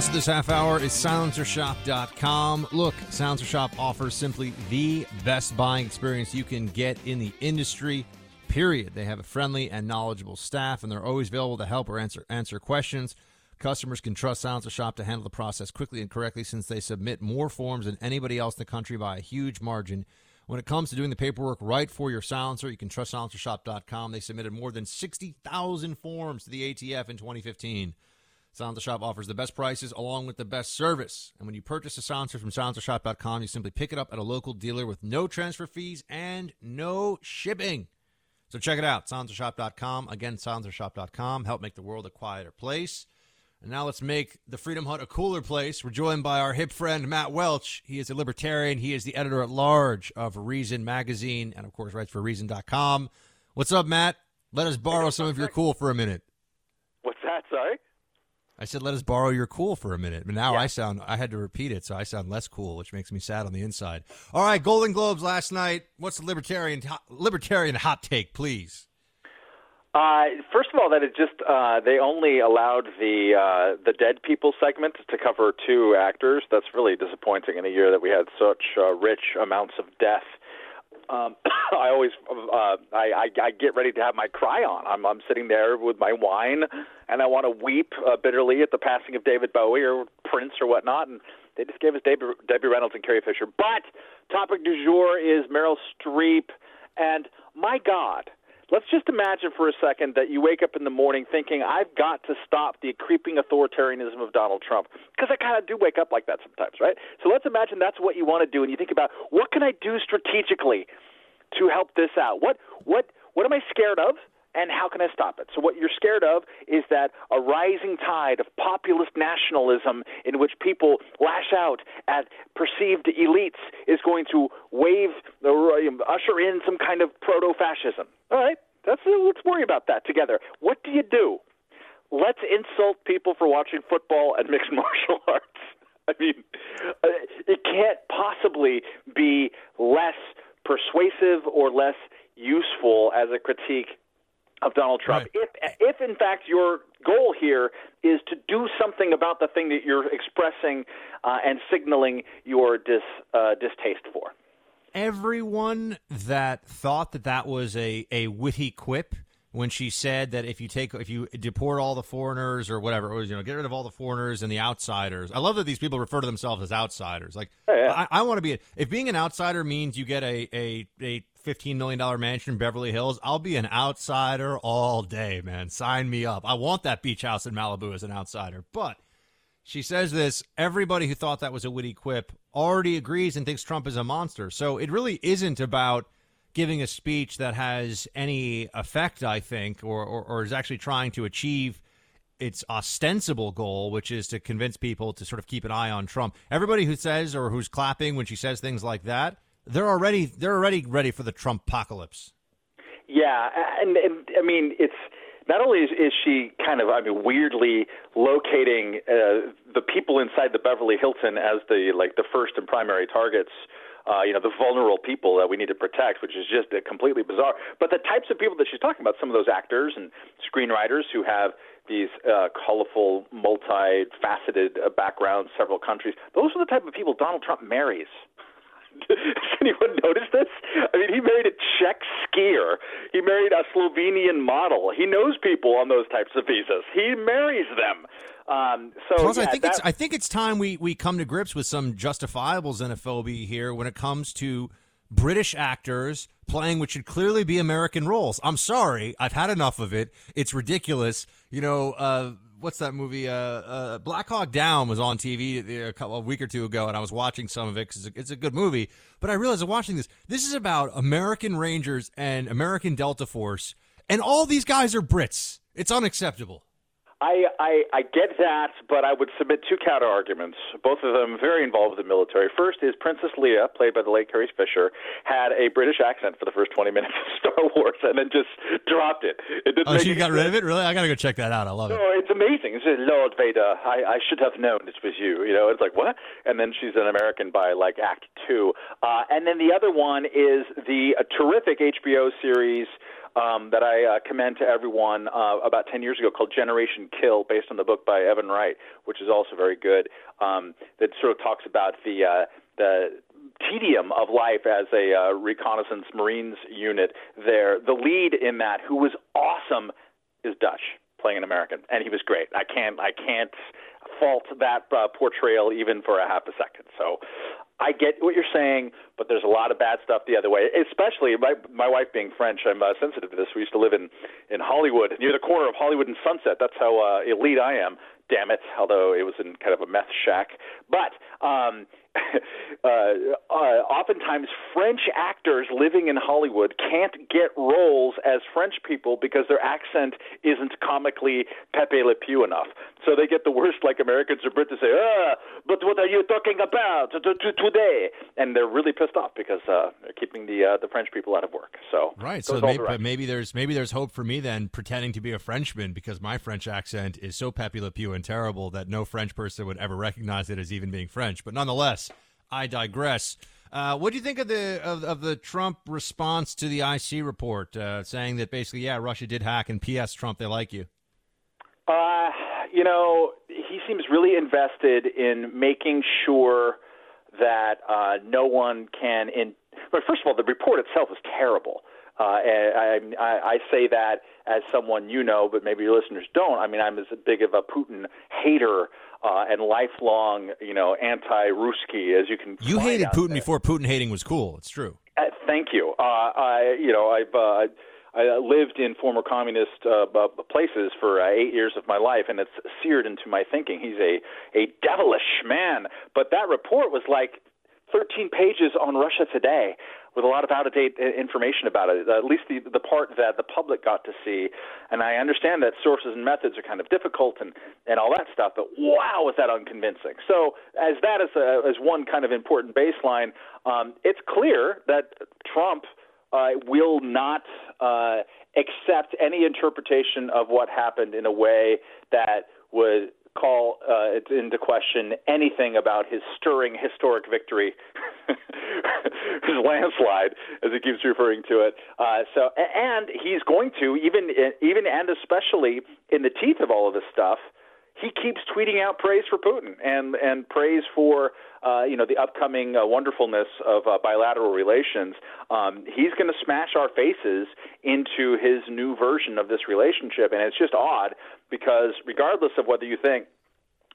Sponsor this half hour is silencershop.com. Look, Silencer Shop offers simply the best buying experience you can get in the industry. Period. They have a friendly and knowledgeable staff, and they're always available to help or answer answer questions. Customers can trust Silencer Shop to handle the process quickly and correctly since they submit more forms than anybody else in the country by a huge margin. When it comes to doing the paperwork right for your silencer, you can trust silencershop.com. They submitted more than 60,000 forms to the ATF in 2015. Silencer Shop offers the best prices along with the best service. And when you purchase a silencer from silencershop.com, you simply pick it up at a local dealer with no transfer fees and no shipping. So check it out, silencershop.com. Again, silencershop.com. Help make the world a quieter place. And now let's make the Freedom Hut a cooler place. We're joined by our hip friend, Matt Welch. He is a libertarian. He is the editor at large of Reason Magazine and, of course, writes for Reason.com. What's up, Matt? Let us borrow some of your cool for a minute. What's that? Sorry? I said, let us borrow your cool for a minute. But now yeah. I sound, I had to repeat it, so I sound less cool, which makes me sad on the inside. All right, Golden Globes last night. What's the libertarian libertarian hot take, please? Uh, first of all, that it just uh, they only allowed the uh, the dead people segment to cover two actors. That's really disappointing in a year that we had such uh, rich amounts of death um, I always uh, I, I I get ready to have my cry on. I'm I'm sitting there with my wine, and I want to weep uh, bitterly at the passing of David Bowie or Prince or whatnot, and they just gave us Debbie, Debbie Reynolds and Carrie Fisher. But Topic du jour is Meryl Streep. And my God, let's just imagine for a second that you wake up in the morning thinking, I've got to stop the creeping authoritarianism of Donald Trump. Because I kind of do wake up like that sometimes, right? So let's imagine that's what you want to do. And you think about what can I do strategically to help this out? What, what, what am I scared of? And how can I stop it? So, what you're scared of is that a rising tide of populist nationalism in which people lash out at perceived elites is going to wave, usher in some kind of proto fascism. All right, that's, let's worry about that together. What do you do? Let's insult people for watching football and mixed martial arts. I mean, uh, it can't possibly be less persuasive or less useful as a critique of Donald Trump. Right. If, if in fact your goal here is to do something about the thing that you're expressing uh, and signaling your dis, uh, distaste for. Everyone that thought that that was a, a witty quip when she said that if you take if you deport all the foreigners or whatever it was, you know, get rid of all the foreigners and the outsiders. I love that these people refer to themselves as outsiders. Like, oh, yeah. I, I want to be. A, if being an outsider means you get a a a fifteen million dollar mansion in Beverly Hills, I'll be an outsider all day, man. Sign me up. I want that beach house in Malibu as an outsider. But she says this. Everybody who thought that was a witty quip already agrees and thinks Trump is a monster. So it really isn't about giving a speech that has any effect, I think, or, or, or, is actually trying to achieve its ostensible goal, which is to convince people to sort of keep an eye on Trump. Everybody who says or who's clapping when she says things like that, they're already they're already ready for the Trump apocalypse. Yeah, and, and I mean it's not only is, is she kind of I mean weirdly locating uh, the people inside the Beverly Hilton as the like the first and primary targets uh, you know, the vulnerable people that we need to protect, which is just uh, completely bizarre. But the types of people that she's talking about, some of those actors and screenwriters who have these uh, colorful, multi-faceted uh, backgrounds, several countries, those are the type of people Donald Trump marries. Has anyone noticed this? I mean, he married a Czech skier. He married a Slovenian model. He knows people on those types of visas. He marries them. Um, so Plus, yeah, I think that, it's I think it's time we we come to grips with some justifiable xenophobia here when it comes to British actors playing what should clearly be American roles. I'm sorry, I've had enough of it. It's ridiculous. You know, uh, what's that movie? Uh, uh, Black Hawk Down was on TV a couple a week or two ago, and I was watching some of it because it's a good movie. But I realized I'm watching this, this is about American Rangers and American Delta Force, and all these guys are Brits. It's unacceptable. I, I I get that, but I would submit two counter arguments. Both of them very involved with the military. First is Princess Leia, played by the late Carrie Fisher, had a British accent for the first twenty minutes of Star Wars, and then just dropped it. it oh, she got rid of it. Really? I gotta go check that out. I love it. No, it's amazing. It's Lord Vader. I, I should have known it was you. You know, it's like what? And then she's an American by like Act Two. Uh, and then the other one is the uh, terrific HBO series um, that I uh, commend to everyone uh, about 10 years ago called Generation Kill, based on the book by Evan Wright, which is also very good. Um, that sort of talks about the uh, the tedium of life as a uh, reconnaissance Marines unit there. The lead in that, who was awesome, is Dutch, playing an American, and he was great. I can't I can't fault that uh, portrayal even for a half a second. So I get what you're saying, but there's a lot of bad stuff the other way. Especially my my wife being French, I'm uh, sensitive to this. We used to live in in Hollywood, near the corner of Hollywood and Sunset. That's how uh, elite I am. Damn it! Although it was in kind of a meth shack, but um, uh, uh, oftentimes French actors living in Hollywood can't get roles as French people because their accent isn't comically Pepe Le Pew enough. So they get the worst, like Americans or Brits, to say, "Ah, but what are you talking about today?" And they're really pissed off because uh, they're keeping the uh, the French people out of work. So right. So maybe, but maybe there's maybe there's hope for me then pretending to be a Frenchman because my French accent is so Pepe Le Pew and terrible that no French person would ever recognize it as even being French. But nonetheless. I digress. Uh, what do you think of the of, of, the Trump response to the IC report, uh, saying that basically, yeah, Russia did hack, and P.S. Trump, they like you? Uh, you know, he seems really invested in making sure that uh, no one can. In but first of all, the report itself is terrible. Uh, and I, I, I say that as someone you know, but maybe your listeners don't. I mean, I'm as big of a Putin hater uh, and lifelong, you know, anti-Ruski as you can. You hated Putin there. before Putin hating was cool. It's true. Uh, thank you. Uh, I, you know, I've uh, I lived in former communist uh, places for uh, eight years of my life, and it's seared into my thinking. He's a a devilish man. But that report was like 13 pages on Russia Today with a lot of out of date information about it, at least the, the part that the public got to see. And I understand that sources and methods are kind of difficult and, and all that stuff, but wow, was that unconvincing. So, as that is, a, as one kind of important baseline, um, it's clear that Trump uh, will not uh, accept any interpretation of what happened in a way that would call uh, into question anything about his stirring historic victory, his landslide, as he keeps referring to it. Uh, so, and he's going to even even and especially in the teeth of all of this stuff. He keeps tweeting out praise for Putin and and praise for uh, you know the upcoming uh, wonderfulness of uh, bilateral relations. Um, he's going to smash our faces into his new version of this relationship, and it's just odd because regardless of whether you think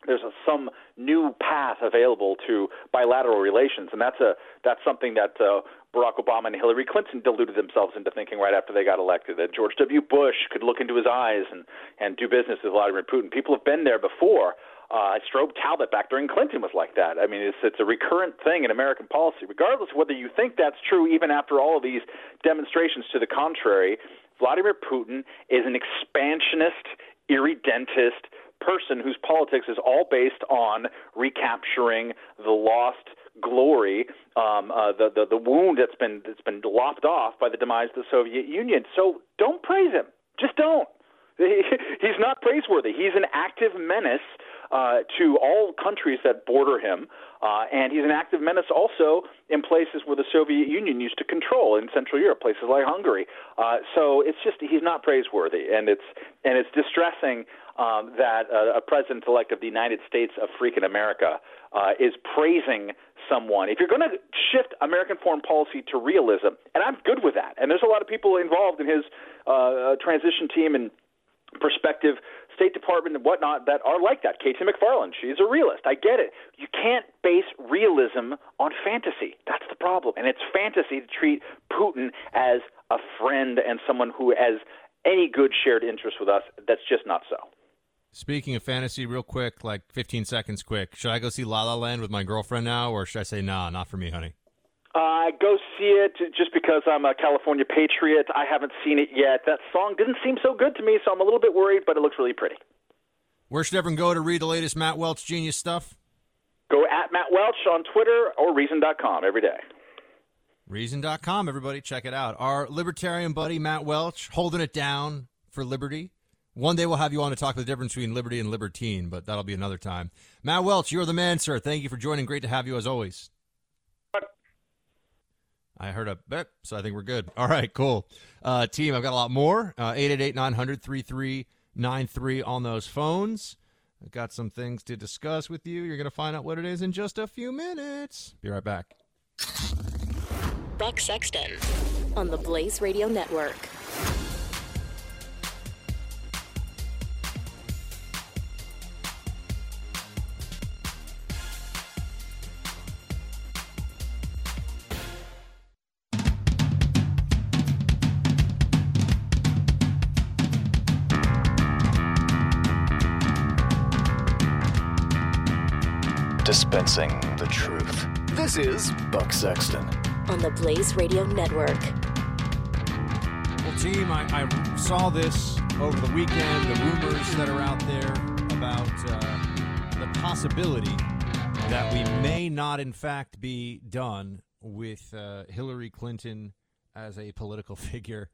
there's a, some new path available to bilateral relations, and that's a that's something that uh, Barack Obama and Hillary Clinton deluded themselves into thinking right after they got elected. That George W. Bush could look into his eyes and and do business with Vladimir Putin. People have been there before. Uh, Strobe Talbott back during Clinton was like that. I mean, it's it's a recurrent thing in American policy, regardless of whether you think that's true. Even after all of these demonstrations to the contrary, Vladimir Putin is an expansionist, irredentist person whose politics is all based on recapturing the lost glory, um, uh, the, the the wound that's been that's been lopped off by the demise of the Soviet Union. So don't praise him. Just don't. He's not praiseworthy. He's an active menace uh, to all countries that border him, uh, and he's an active menace also in places where the Soviet Union used to control in Central Europe, places like Hungary. Uh, so it's just he's not praiseworthy, and it's and it's distressing um, that uh, a president-elect of the United States of freaking America uh, is praising someone. If you're going to shift American foreign policy to realism, and I'm good with that, and there's a lot of people involved in his uh, transition team and perspective State Department and whatnot that are like that. K.T. McFarland, she's a realist. I get it. You can't base realism on fantasy. That's the problem. And it's fantasy to treat Putin as a friend and someone who has any good shared interest with us. That's just not so. Speaking of fantasy, real quick, like 15 seconds quick, should I go see La La Land with my girlfriend now, or should I say, nah, not for me, honey? Uh, go see it just because I'm a California patriot. I haven't seen it yet. That song didn't seem so good to me, so I'm a little bit worried, but it looks really pretty. Where should everyone go to read the latest Matt Welch genius stuff? Go at Matt Welch on Twitter or Reason.com every day. Reason.com, everybody, check it out. Our libertarian buddy, Matt Welch, holding it down for liberty. One day we'll have you on to talk the difference between liberty and libertine, but that'll be another time. Matt Welch, you're the man, sir. Thank you for joining. Great to have you as always. I heard a bip, so I think we're good. All right, cool. Uh, team, I've got a lot more. Uh, 888 900 3393 on those phones. I've got some things to discuss with you. You're going to find out what it is in just a few minutes. Be right back. Buck Sexton on the Blaze Radio Network. Dispensing the truth. This is Buck Sexton. On the Blaze Radio Network. Well, team, I, I saw this over the weekend, the rumors that are out there about uh, the possibility that we may not, in fact, be done with uh, Hillary Clinton as a political figure.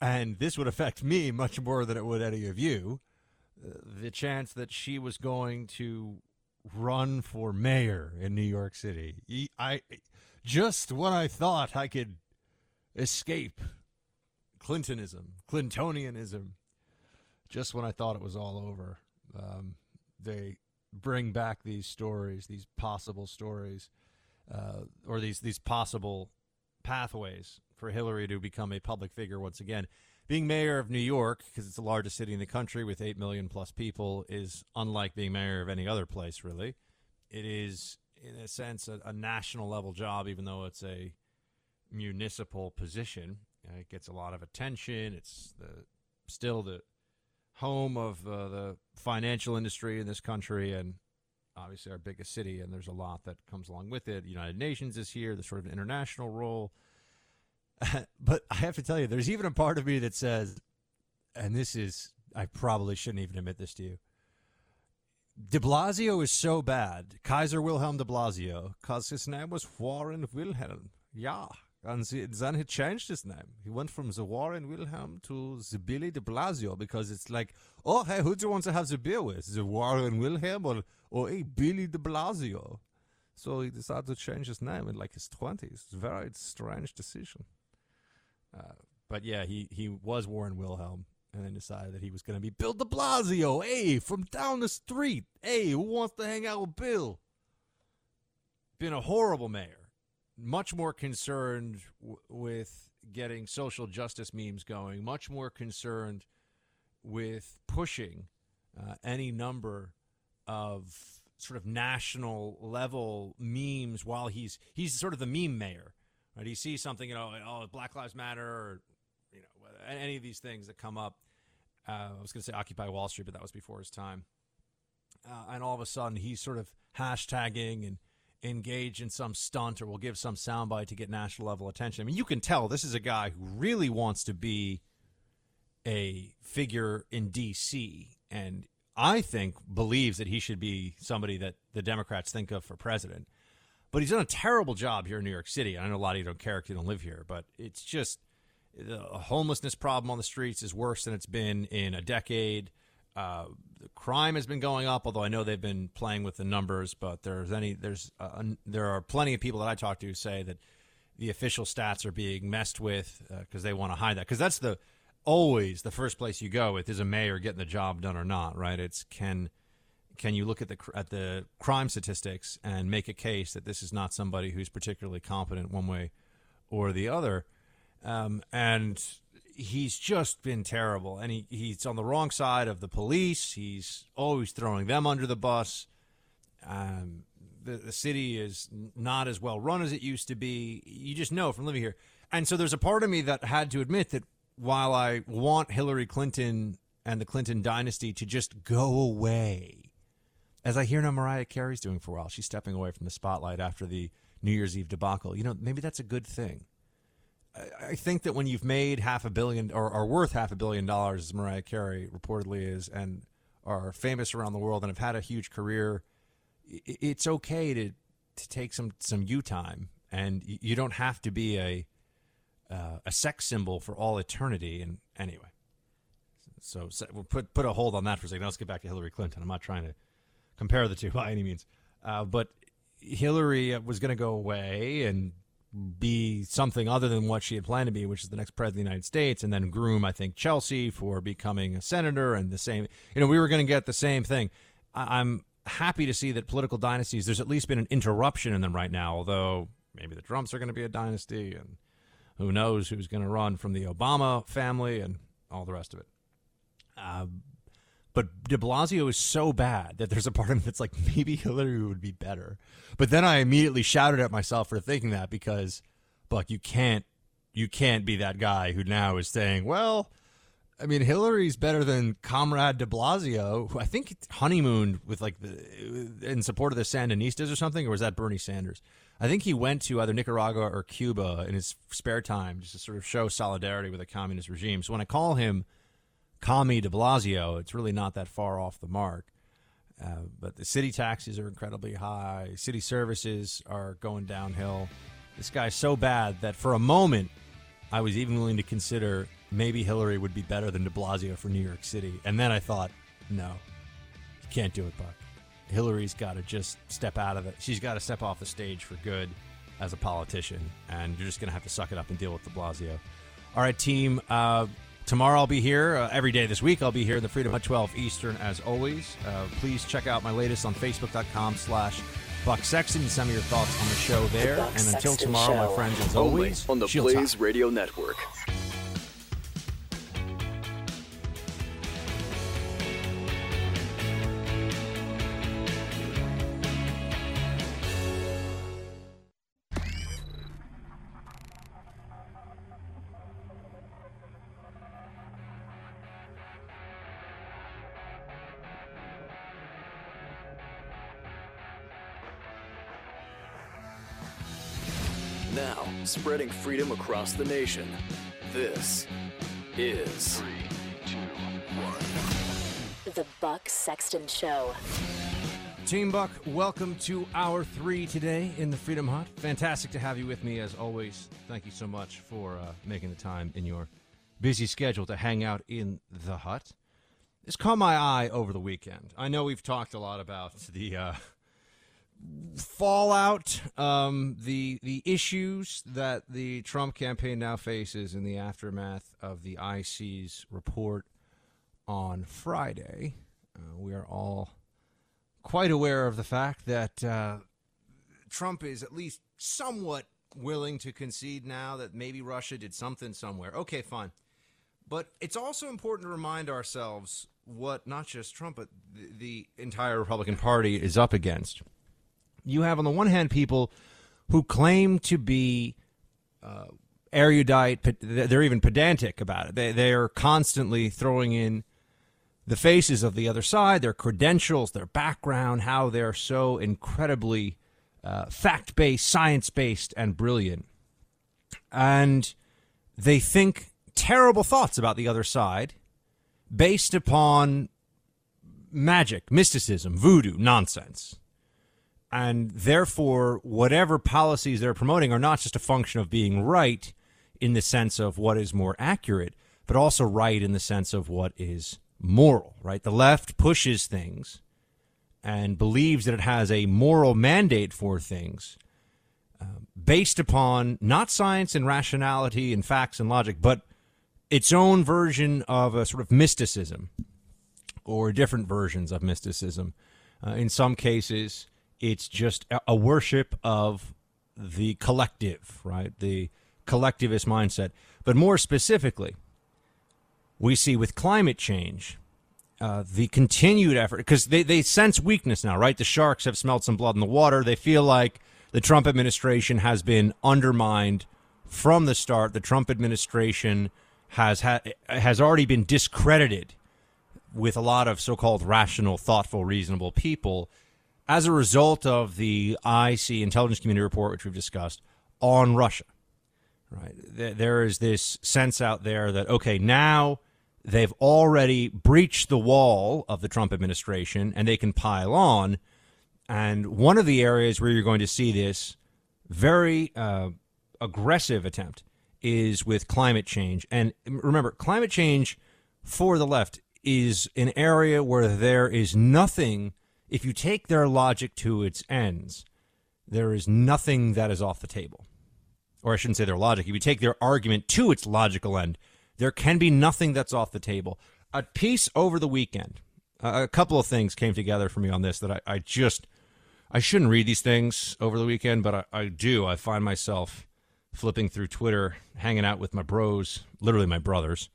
And this would affect me much more than it would any of you. Uh, the chance that she was going to run for mayor in New York City. I just when I thought I could escape Clintonism, Clintonianism, just when I thought it was all over, um, they bring back these stories, these possible stories, uh, or these these possible pathways for Hillary to become a public figure once again. Being mayor of New York, because it's the largest city in the country with 8 million plus people, is unlike being mayor of any other place, really. It is, in a sense, a, a national level job, even though it's a municipal position. Uh, it gets a lot of attention. It's the still the home of uh, the financial industry in this country and obviously our biggest city and there's a lot that comes along with it united nations is here the sort of international role but i have to tell you there's even a part of me that says and this is i probably shouldn't even admit this to you de blasio is so bad kaiser wilhelm de blasio because his name was warren wilhelm yeah and then he changed his name. He went from the Warren Wilhelm to the Billy de Blasio because it's like, oh, hey, who do you want to have the beer with? The Warren Wilhelm or, or hey, Billy de Blasio? So he decided to change his name in like his 20s. It's a very strange decision. But yeah, he, he was Warren Wilhelm and then decided that he was going to be Bill de Blasio. Hey, from down the street. Hey, who wants to hang out with Bill? Been a horrible mayor much more concerned w- with getting social justice memes going, much more concerned with pushing uh, any number of sort of national level memes while he's he's sort of the meme mayor. Right? He sees something, you know, oh, Black Lives Matter, or you know, any of these things that come up. Uh, I was going to say Occupy Wall Street, but that was before his time. Uh, and all of a sudden, he's sort of hashtagging and engage in some stunt or will give some soundbite to get national level attention. I mean, you can tell this is a guy who really wants to be a figure in D.C. and I think believes that he should be somebody that the Democrats think of for president. But he's done a terrible job here in New York City. I know a lot of you don't care if you don't live here, but it's just the homelessness problem on the streets is worse than it's been in a decade. Uh, the crime has been going up, although I know they've been playing with the numbers. But there's any there's uh, there are plenty of people that I talk to who say that the official stats are being messed with because uh, they want to hide that. Because that's the always the first place you go with is a mayor getting the job done or not, right? It's can can you look at the at the crime statistics and make a case that this is not somebody who's particularly competent one way or the other? Um, and he's just been terrible, and he, he's on the wrong side of the police. He's always throwing them under the bus. Um, the, the city is not as well run as it used to be. You just know from living here. And so there's a part of me that had to admit that while I want Hillary Clinton and the Clinton dynasty to just go away, as I hear now Mariah Carey's doing for a while, she's stepping away from the spotlight after the New Year's Eve debacle. You know, maybe that's a good thing. I think that when you've made half a billion or are worth half a billion dollars, as Mariah Carey reportedly is, and are famous around the world and have had a huge career, it's okay to to take some some you time, and you don't have to be a uh, a sex symbol for all eternity. And anyway, so, so, we'll put put a hold on that for a second. Let's get back to Hillary Clinton. I'm not trying to compare the two by any means, uh, but Hillary was going to go away and be something other than what she had planned to be, which is the next president of the United States, and then groom, I think, Chelsea for becoming a senator and the same. You know, we were going to get the same thing. I- I'm happy to see that political dynasties, there's at least been an interruption in them right now, although maybe the Trumps are going to be a dynasty, and who knows who's going to run from the Obama family and all the rest of it. Uh, but de Blasio is so bad that there's a part of me that's like, maybe Hillary would be better. But then I immediately shouted at myself for thinking that because, Buck, you can't, you can't be that guy who now is saying, well, I mean, Hillary's better than Comrade de Blasio, who I think honeymooned with like the, in support of the Sandinistas or something, or was that Bernie Sanders? I think he went to either Nicaragua or Cuba in his spare time just to sort of show solidarity with a communist regime. So when I call him Commie de Blasio, it's really not that far off the mark. Uh, but the city taxes are incredibly high. City services are going downhill. This guy's so bad that for a moment, I was even willing to consider maybe Hillary would be better than de Blasio for New York City. And then I thought, no, you can't do it, Buck. Hillary's got to just step out of it. She's got to step off the stage for good as a politician. And you're just going to have to suck it up and deal with de Blasio. All right, team. Uh, Tomorrow I'll be here. Uh, every day this week I'll be here in the Freedom at 12 Eastern as always. Uh, please check out my latest on Facebook.com slash Buck Sexton. Send me your thoughts on the show there. Buck and until Sexton tomorrow, my friends, as Only always, on the shields high. Blaze Radio Network. Spreading freedom across the nation. This is The Buck Sexton Show. Team Buck, welcome to hour three today in the Freedom Hut. Fantastic to have you with me as always. Thank you so much for uh, making the time in your busy schedule to hang out in the hut. This caught my eye over the weekend. I know we've talked a lot about the uh, fallout, um, the the issues that the Trump campaign now faces in the aftermath of the IC's report on Friday. Uh, we are all quite aware of the fact that uh, Trump is at least somewhat willing to concede now that maybe Russia did something somewhere. Okay, fine. But it's also important to remind ourselves what not just Trump, but the, the entire Republican Party is up against. You have, on the one hand, people who claim to be uh, erudite, they're even pedantic about it. They, they're constantly throwing in the faces of the other side, their credentials, their background, how they're so incredibly uh, fact based, science based, and brilliant. And they think terrible thoughts about the other side based upon magic, mysticism, voodoo, nonsense. And therefore, whatever policies they're promoting are not just a function of being right in the sense of what is more accurate, but also right in the sense of what is moral, right? The left pushes things and believes that it has a moral mandate for things um, based upon not science and rationality and facts and logic, but its own version of a sort of mysticism or different versions of mysticism. Uh, in some cases, it's just a, worship of the collective, right? The collectivist mindset. But more specifically, we see with climate change uh, the continued effort because they, they sense weakness now, right? The sharks have smelled some blood in the water. They feel like the Trump administration has been undermined from the start. The Trump administration has ha- has already been discredited with a lot of so-called rational, thoughtful, reasonable people as a result of the IC intelligence community report, which we've discussed on Russia. Right, There- is this sense out there that okay, now they've already breached the wall of the Trump administration, and they can pile on. And one of the areas where you're going to see this very uh, aggressive attempt is with climate change. And remember, climate change for the left is an area where there is nothing, if you take their logic to its ends, there is nothing that is off the table. Or I shouldn't say their logic. If you take their argument to its logical end, there can be nothing that's off the table. A piece over the weekend, a couple of things came together for me on this that I, I just I shouldn't read these things over the weekend, but I, I do. I find myself flipping through Twitter, hanging out with my bros, literally my brothers,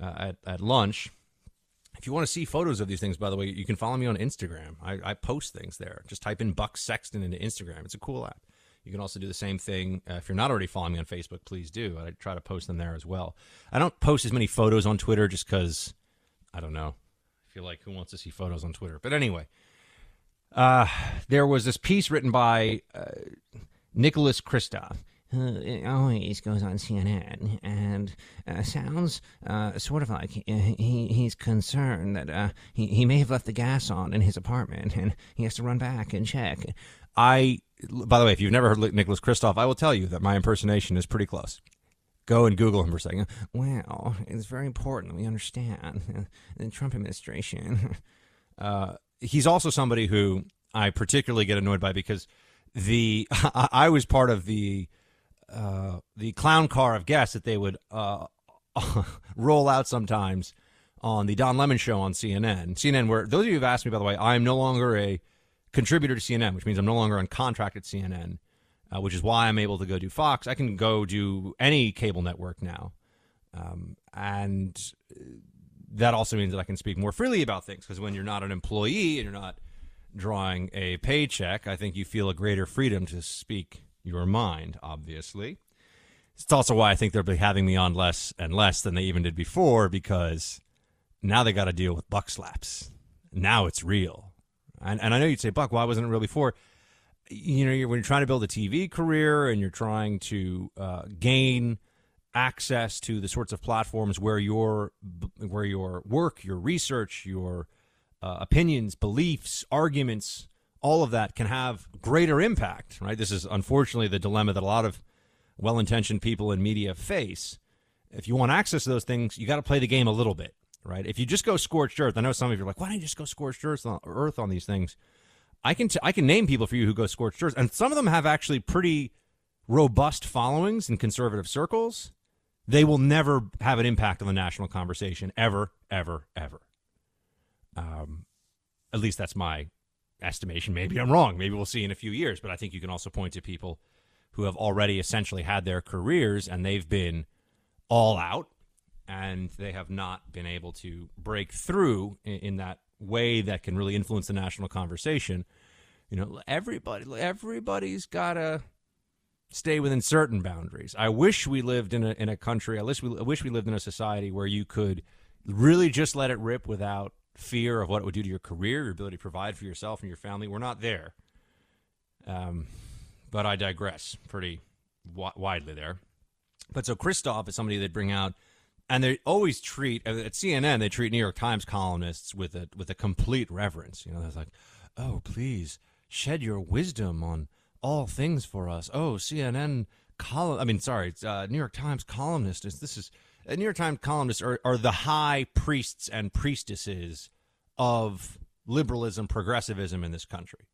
uh, at, at lunch. If you want to see photos of these things, by the way, you can follow me on Instagram. I, I post things there. Just type in Buck Sexton into Instagram. It's a cool app. You can also do the same thing. Uh, if you're not already following me on Facebook, please do. I try to post them there as well. I don't post as many photos on Twitter just because, I don't know. I feel like who wants to see photos on Twitter? But anyway, uh, there was this piece written by uh, Nicholas Kristof. Uh, it always goes on CNN and uh, sounds uh, sort of like he, he he's concerned that uh, he he may have left the gas on in his apartment and he has to run back and check. I, by the way, if you've never heard Nicholas Kristof, I will tell you that my impersonation is pretty close. Go and Google him for a second. Well, it's very important that we understand uh, the Trump administration. Uh, he's also somebody who I particularly get annoyed by because the I, I was part of the uh, the clown car of guests that they would uh, roll out sometimes on the Don Lemon show on CNN. CNN, where those of you who've asked me, by the way, I am no longer a contributor to CNN, which means I'm no longer on contract at CNN, uh, which is why I'm able to go do Fox. I can go do any cable network now. Um, and that also means that I can speak more freely about things because when you're not an employee and you're not drawing a paycheck, I think you feel a greater freedom to speak your mind, obviously. It's also why I think they'll be having me on less and less than they even did before because now they got to deal with buck slaps. Now it's real. And, and I know you'd say, Buck, why wasn't it real before? You know, you're, when you're trying to build a TV career and you're trying to uh, gain access to the sorts of platforms where your where your work, your research, your uh, opinions, beliefs, arguments, all of that can have greater impact. Right. This is unfortunately the dilemma that a lot of well-intentioned people in media face. If you want access to those things, you got to play the game a little bit right? If you just go scorched earth, I know some of you are like, why don't you just go scorched earth on, earth on these things? I can t- I can name people for you who go scorched earth, and some of them have actually pretty robust followings in conservative circles. They will never have an impact on the national conversation ever, ever, ever. Um, at least that's my estimation. Maybe I'm wrong. Maybe we'll see in a few years. But I think you can also point to people who have already essentially had their careers and they've been all out and they have not been able to break through in, in, that way that can really influence the national conversation. You know, everybody everybody's got to stay within certain boundaries. I wish we lived in a in a country. I wish we I wish we lived in a society where you could really just let it rip without fear of what it would do to your career, your ability to provide for yourself and your family. We're not there. Um, but I digress pretty w- widely there. But so Kristof is somebody they bring out and they always treat at CNN they treat New York Times columnists with a with a complete reverence. You know, they're like, "Oh, please shed your wisdom on all things for us." Oh, CNN column. I mean, sorry, uh, New York Times columnists. This is uh, New York Times columnists are, are the high priests and priestesses of liberalism, progressivism in this country,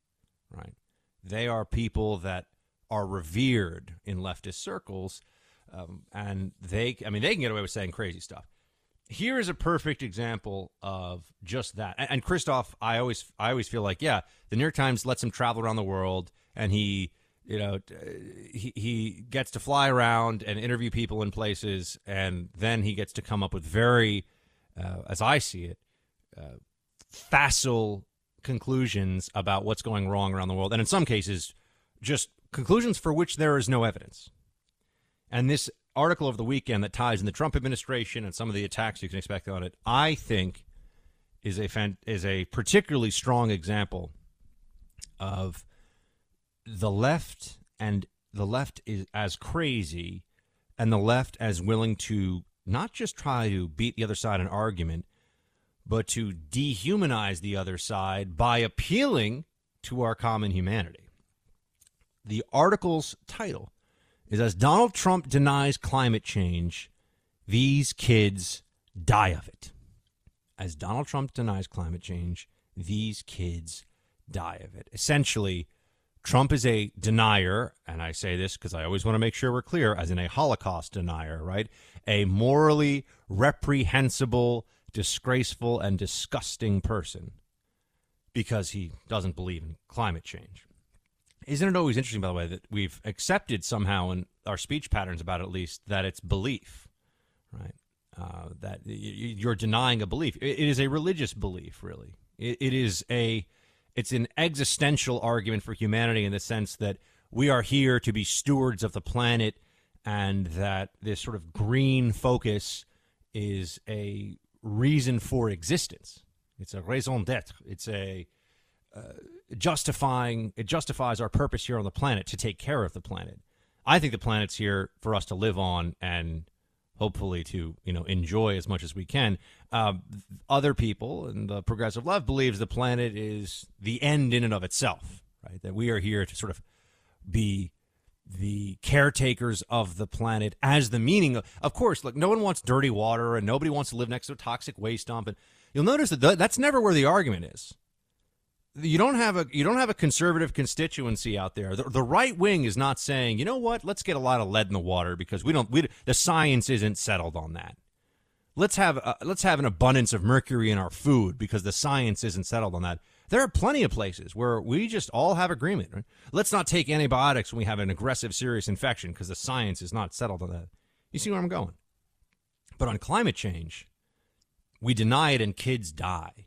right? They are people that are revered in leftist circles um, and they, I mean, they can get away with saying crazy stuff. Here is a perfect example of just that. And, and Kristof, I always, I always feel like, yeah, the New York Times lets him travel around the world, and he, you know, he he gets to fly around and interview people in places, and then he gets to come up with very, uh, as I see it, uh, facile conclusions about what's going wrong around the world, and in some cases, just conclusions for which there is no evidence. And this article of the weekend that ties in the Trump administration and some of the attacks you can expect on it, I think, is a fan, is a particularly strong example of the left and the left is as crazy and the left as willing to not just try to beat the other side in argument, but to dehumanize the other side by appealing to our common humanity. The article's title is as Donald Trump denies climate change, these kids die of it. As Donald Trump denies climate change, these kids die of it. Essentially, Trump is a denier, and I say this because I always want to make sure we're clear, as in a Holocaust denier, right? A morally reprehensible, disgraceful, and disgusting person because he doesn't believe in climate change. Isn't it always interesting, by the way, that we've accepted somehow in our speech patterns about at least that it's belief, right? Uh, that you're denying a belief. It is a religious belief, really. It is a it's an existential argument for humanity in the sense that we are here to be stewards of the planet, and that this sort of green focus is a reason for existence. It's a raison d'être. It's a uh, justifying it justifies our purpose here on the planet to take care of the planet. I think the planet's here for us to live on and hopefully to you know enjoy as much as we can. Uh, other people and the progressive left believes the planet is the end in and of itself, right? That we are here to sort of be the caretakers of the planet as the meaning of, of course look no one wants dirty water and nobody wants to live next to a toxic waste dump and you'll notice that that's never where the argument is you don't have a you don't have a conservative constituency out there. The, the, right wing is not saying, you know what, let's get a lot of lead in the water because we don't we, the science isn't settled on that. Let's have a, let's have an abundance of mercury in our food because the science isn't settled on that. There are plenty of places where we just all have agreement. Right? Let's not take antibiotics when we have an aggressive, serious infection because the science is not settled on that. You see where I'm going? But on climate change, we deny it and kids die.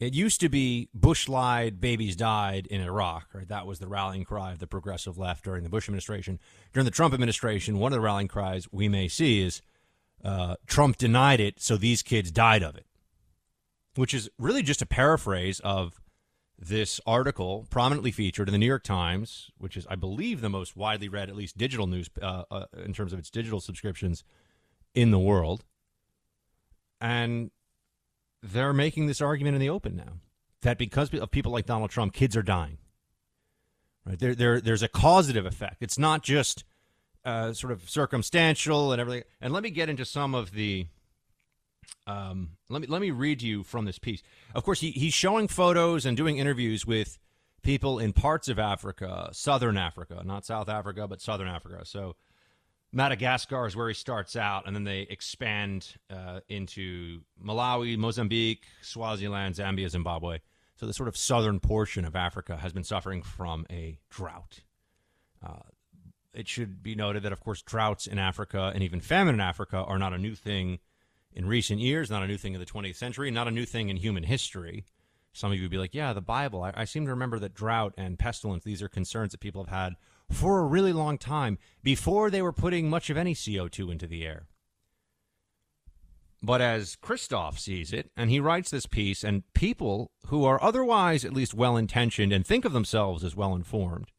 It used to be Bush lied, babies died in Iraq, right? That was the rallying cry of the progressive left during the Bush administration. During the Trump administration, one of the rallying cries we may see is uh, Trump denied it, so these kids died of it, which is really just a paraphrase of this article prominently featured in the New York Times, which is, I believe, the most widely read, at least digital news uh, uh, in terms of its digital subscriptions in the world. And they're making this argument in the open now that because of people like Donald Trump, kids are dying. Right? There, there, there's a causative effect. It's not just uh, sort of circumstantial and everything. And let me get into some of the. Um, let me let me read you from this piece. Of course, he, he's showing photos and doing interviews with people in parts of Africa, southern Africa, not South Africa, but southern Africa. So Madagascar is where he starts out, and then they expand uh, into Malawi, Mozambique, Swaziland, Zambia, Zimbabwe. So the sort of southern portion of Africa has been suffering from a drought. Uh, it should be noted that, of course, droughts in Africa and even famine in Africa are not a new thing in recent years, not a new thing in the 20th century, not a new thing in human history. Some of you would be like, yeah, the Bible. I, I seem to remember that drought and pestilence, these are concerns that people have had for a really long time before they were putting much of any CO2 into the air. But as Kristof sees it, and he writes this piece, and people who are otherwise at least well intentioned and think of themselves as well informed,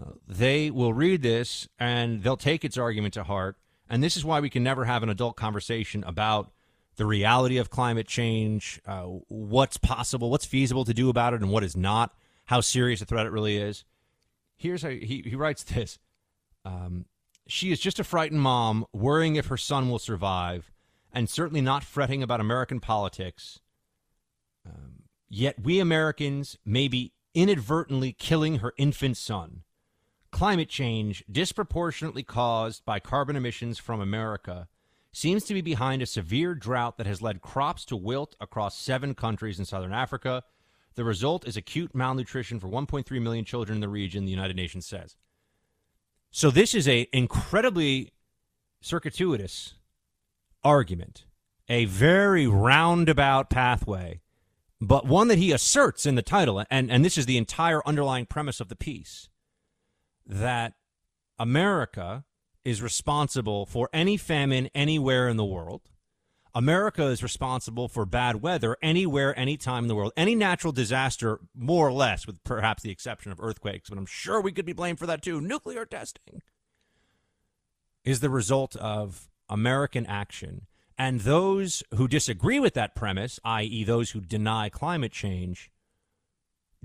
uh, they will read this and they'll take its argument to heart. And this is why we can never have an adult conversation about the reality of climate change, uh, what's possible, what's feasible to do about it, and what is not, how serious a threat it really is. Here's how he, he writes this um, She is just a frightened mom, worrying if her son will survive, and certainly not fretting about American politics. Um, yet we Americans may be inadvertently killing her infant son. Climate change, disproportionately caused by carbon emissions from America, seems to be behind a severe drought that has led crops to wilt across seven countries in southern Africa the result is acute malnutrition for 1.3 million children in the region, the United Nations says. So this is a incredibly circuitous argument, a very roundabout pathway, but one that he asserts in the title, and, and this is the entire underlying premise of the piece, that America is responsible for any famine anywhere in the world America is responsible for bad weather anywhere, anytime in the world. Any natural disaster, more or less, with perhaps the exception of earthquakes, but I'm sure we could be blamed for that too. Nuclear testing is the result of American action. And those who disagree with that premise, i.e., those who deny climate change,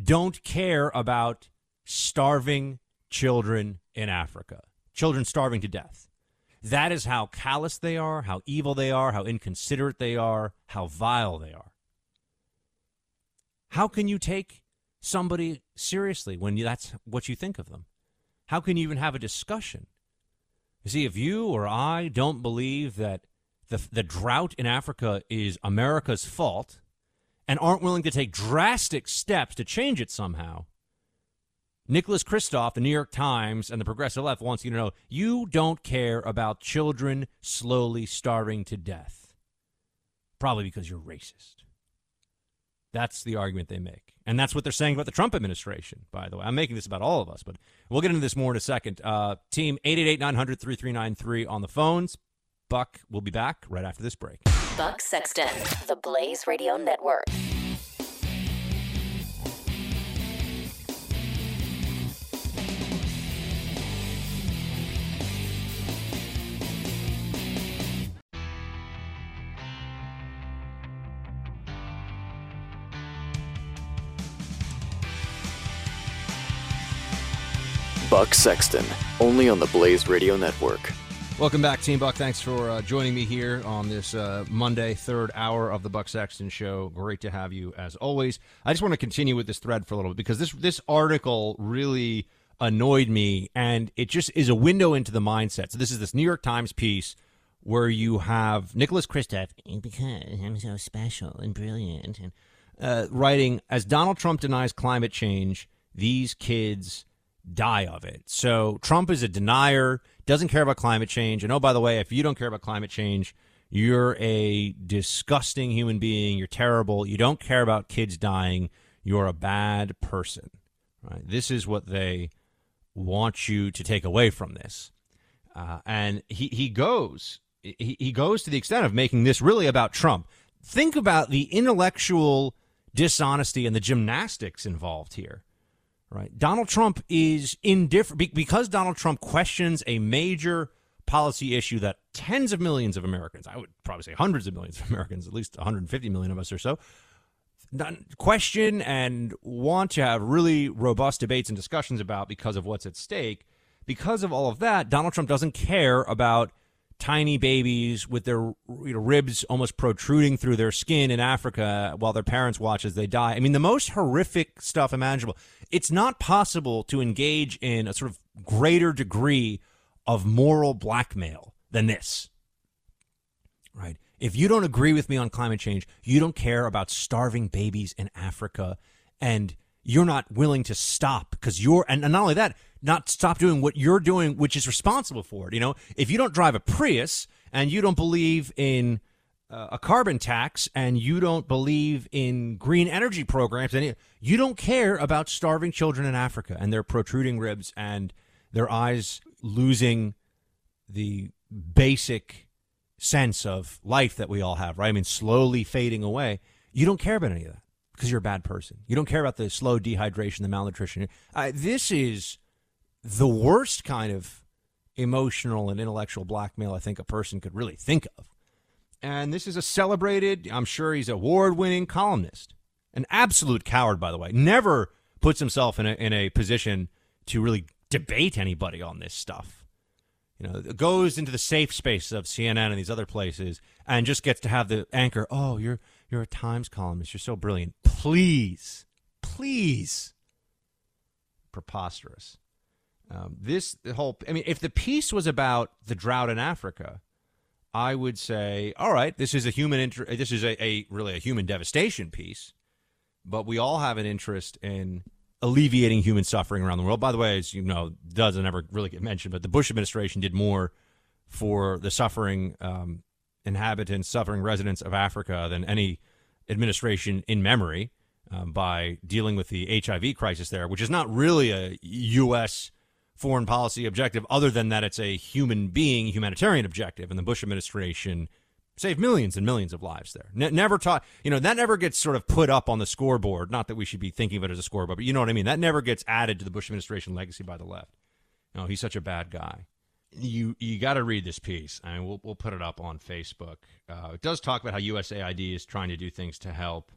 don't care about starving children in Africa, children starving to death. That is how callous they are, how evil they are, how inconsiderate they are, how vile they are. How can you take somebody seriously when that's what you think of them? How can you even have a discussion? You see, if you or I don't believe that the, the drought in Africa is America's fault and aren't willing to take drastic steps to change it somehow, Nicholas Kristof, the New York Times, and the Progressive Left wants you to know you don't care about children slowly starving to death. Probably because you're racist. That's the argument they make. And that's what they're saying about the Trump administration, by the way. I'm making this about all of us, but we'll get into this more in a second. Uh, team 888 900 3393 on the phones. Buck will be back right after this break. Buck Sexton, the Blaze Radio Network. Buck Sexton, only on the Blaze Radio Network. Welcome back, Team Buck. Thanks for uh, joining me here on this uh, Monday, third hour of the Buck Sexton Show. Great to have you as always. I just want to continue with this thread for a little bit because this this article really annoyed me, and it just is a window into the mindset. So this is this New York Times piece where you have Nicholas Kristof because I'm so special and brilliant, and uh, writing as Donald Trump denies climate change, these kids die of it. So Trump is a denier, doesn't care about climate change. And oh, by the way, if you don't care about climate change, you're a disgusting human being. You're terrible. You don't care about kids dying. You're a bad person. Right? This is what they want you to take away from this. Uh, and he, he goes he, he goes to the extent of making this really about Trump. Think about the intellectual dishonesty and the gymnastics involved here. Right. Donald Trump is indifferent because Donald Trump questions a major policy issue that tens of millions of Americans, I would probably say hundreds of millions of Americans, at least 150 million of us or so, question and want to have really robust debates and discussions about because of what's at stake. Because of all of that, Donald Trump doesn't care about tiny babies with their you know, ribs almost protruding through their skin in Africa while their parents watch as they die. I mean, the most horrific stuff imaginable. It's not possible to engage in a sort of greater degree of moral blackmail than this. Right? If you don't agree with me on climate change, you don't care about starving babies in Africa, and you're not willing to stop because you're, and not only that, not stop doing what you're doing, which is responsible for it. You know, if you don't drive a Prius and you don't believe in uh, a carbon tax and you don't believe in green energy programs, and you don't care about starving children in Africa and their protruding ribs and their eyes losing the basic sense of life that we all have, right? I mean, slowly fading away. You don't care about any of that because you're a bad person. You don't care about the slow dehydration, the malnutrition. Uh, this is the worst kind of emotional and intellectual blackmail I think a person could really think of. And this is a celebrated, I'm sure he's award winning columnist. An absolute coward, by the way. Never puts himself in a, in a position to really debate anybody on this stuff. You know, goes into the safe space of CNN and these other places and just gets to have the anchor, oh, you're you're a Times columnist. You're so brilliant. Please, please. Preposterous. Um, this whole, I mean, if the piece was about the drought in Africa, I would say, all right, this is a human inter- this is a, a really a human devastation piece, but we all have an interest in alleviating human suffering around the world. By the way, as you know, doesn't ever really get mentioned, but the Bush administration did more for the suffering um, inhabitants, suffering residents of Africa than any administration in memory um, by dealing with the HIV crisis there, which is not really a U.S foreign policy objective other than that it's a human being humanitarian objective. And the bush administration saved millions and millions of lives there. Ne- never taught you know that never gets sort of put up on the scoreboard. Not that we should be thinking of it as a scoreboard but you know what i mean? That never gets added to the bush administration legacy by the left. Know he's such a bad guy. You you got to read this piece. I mean, we'll, we'll put it up on facebook. Uh, it does talk about how usaid is trying to do things to help.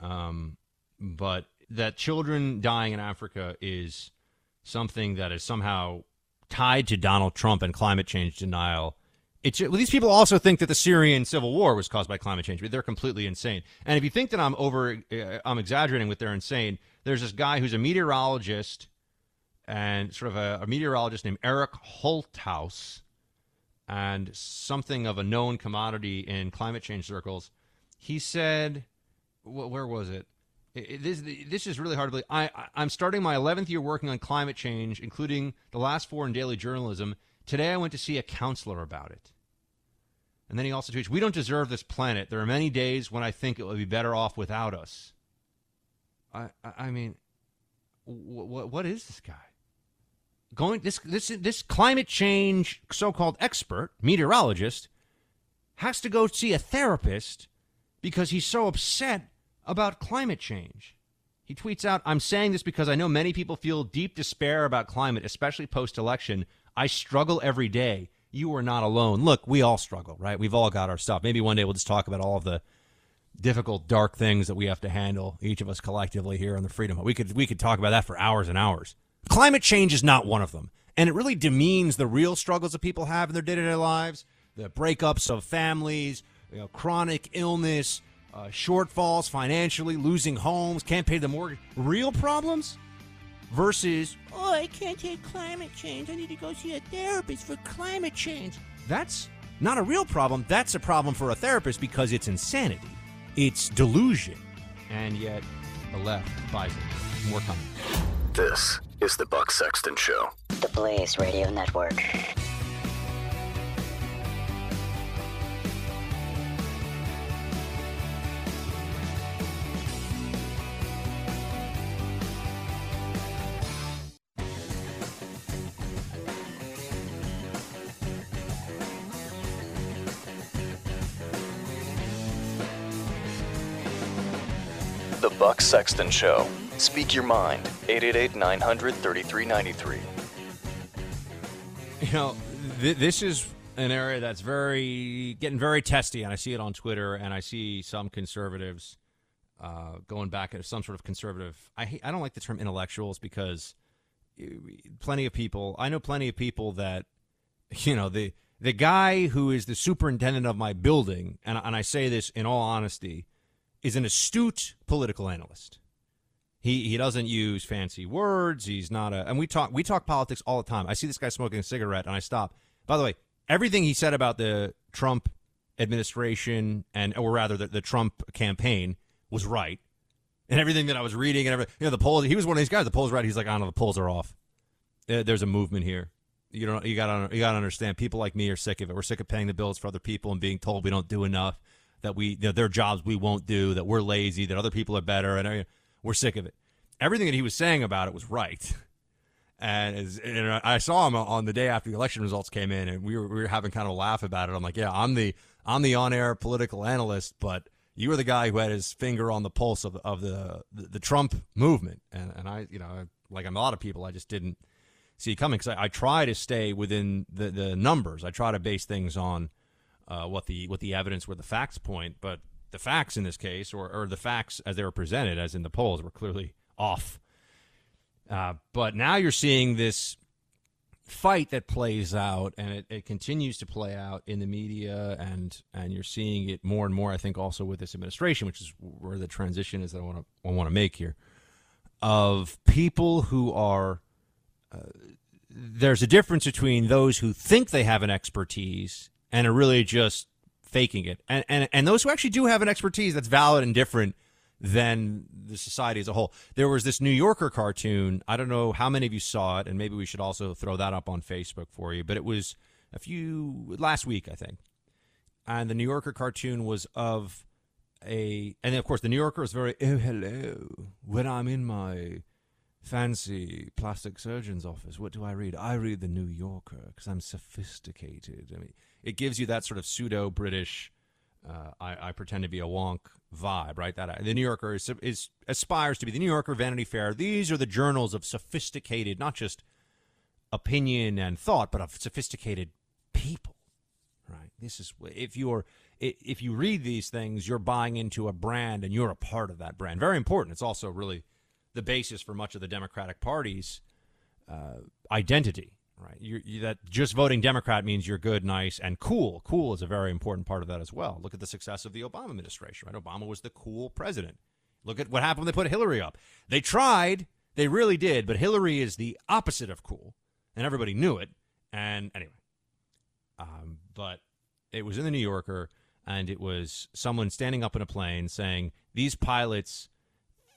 Um, but that children dying in africa is something that is somehow tied to Donald Trump and climate change denial. It's, well, these people also think that the Syrian civil war was caused by climate change, but they're completely insane. And if you think that I'm over, uh, I'm exaggerating with their insane. There's this guy who's a meteorologist and sort of a, a meteorologist named Eric Holthaus, and something of a known commodity in climate change circles. He said, where was it? This this is really hard to believe. I I'm starting my 11th year working on climate change, including the last four in daily journalism. Today I went to see a counselor about it. And then he also tweets, "We don't deserve this planet. There are many days when I think it would be better off without us." I I mean, what what is this guy? Going this this this climate change so-called expert meteorologist has to go see a therapist because he's so upset about climate change. He tweets out, I'm saying this because I know many people feel deep despair about climate, especially post election. I struggle every day. You are not alone. Look, we all struggle, right? We've all got our stuff. Maybe one day we'll just talk about all of the difficult, dark things that we have to handle, each of us collectively here on the Freedom. We could we could talk about that for hours and hours. Climate change is not one of them. And it really demeans the real struggles that people have in their day to day lives, the breakups of families, you know, chronic illness, uh, shortfalls financially, losing homes, can't pay the mortgage, real problems versus, oh, I can't take climate change. I need to go see a therapist for climate change. That's not a real problem. That's a problem for a therapist because it's insanity, it's delusion. and yet the left buys it. More coming. This is the Buck Sexton Show. The Blaze Radio Network. Sexton Show. Speak your mind. 888 900 3393. You know, th- this is an area that's very getting very testy, and I see it on Twitter, and I see some conservatives uh, going back at some sort of conservative. I I don't like the term intellectuals because uh, plenty of people. I know plenty of people that you know the the guy who is the superintendent of my building, and and I say this in all honesty, is an astute political analyst. He he doesn't use fancy words. He's not a and we talk we talk politics all the time. I see this guy smoking a cigarette and I stop. By the way, everything he said about the Trump administration and or rather the, the Trump campaign was right. And everything that I was reading and everything, you know, the polls. He was one of these guys. The polls right. He's like, I don't know, the polls are off. There's a movement here. You don't. You got to. You got to understand. People like me are sick of it. We're sick of paying the bills for other people and being told we don't do enough. That we that their jobs we won't do. That we're lazy. That other people are better. And uh, we're sick of it. Everything that he was saying about it was right. And, as, and I saw him on the day after the election results came in, and we were, we were having kind of a laugh about it. I'm like, yeah, I'm the I'm the on-air political analyst, but you were the guy who had his finger on the pulse of, of the, the the Trump movement, and and I, you know, like a lot of people, I just didn't see coming because I, I try to stay within the, the numbers. I try to base things on uh, what the what the evidence, where the facts point, but the facts in this case, or, or the facts as they were presented, as in the polls, were clearly off. Uh, but now you're seeing this fight that plays out, and it, it continues to play out in the media, and and you're seeing it more and more. I think also with this administration, which is where the transition is that I want to I want to make here, of people who are. Uh, there's a difference between those who think they have an expertise and are really just faking it, and and and those who actually do have an expertise that's valid and different than the society as a whole. There was this New Yorker cartoon. I don't know how many of you saw it, and maybe we should also throw that up on Facebook for you. But it was a few last week, I think. And the New Yorker cartoon was of a, and of course, the New Yorker is very, oh, hello. When I'm in my fancy plastic surgeon's office, what do I read? I read the New Yorker because I'm sophisticated. I mean, it gives you that sort of pseudo British uh, I, I pretend to be a wonk vibe, right? That the New Yorker is, is aspires to be the New Yorker, Vanity Fair. These are the journals of sophisticated, not just opinion and thought, but of sophisticated people, right? This is if you're if you read these things, you're buying into a brand and you're a part of that brand. Very important. It's also really the basis for much of the Democratic Party's uh, identity right? You, you, that just voting Democrat means you're good, nice, and cool. Cool is a very important part of that as well. Look at the success of the Obama administration, right? Obama was the cool president. Look at what happened when they put Hillary up. They tried, they really did, but Hillary is the opposite of cool, and everybody knew it. And anyway, um, but it was in the New Yorker, and it was someone standing up in a plane saying these pilots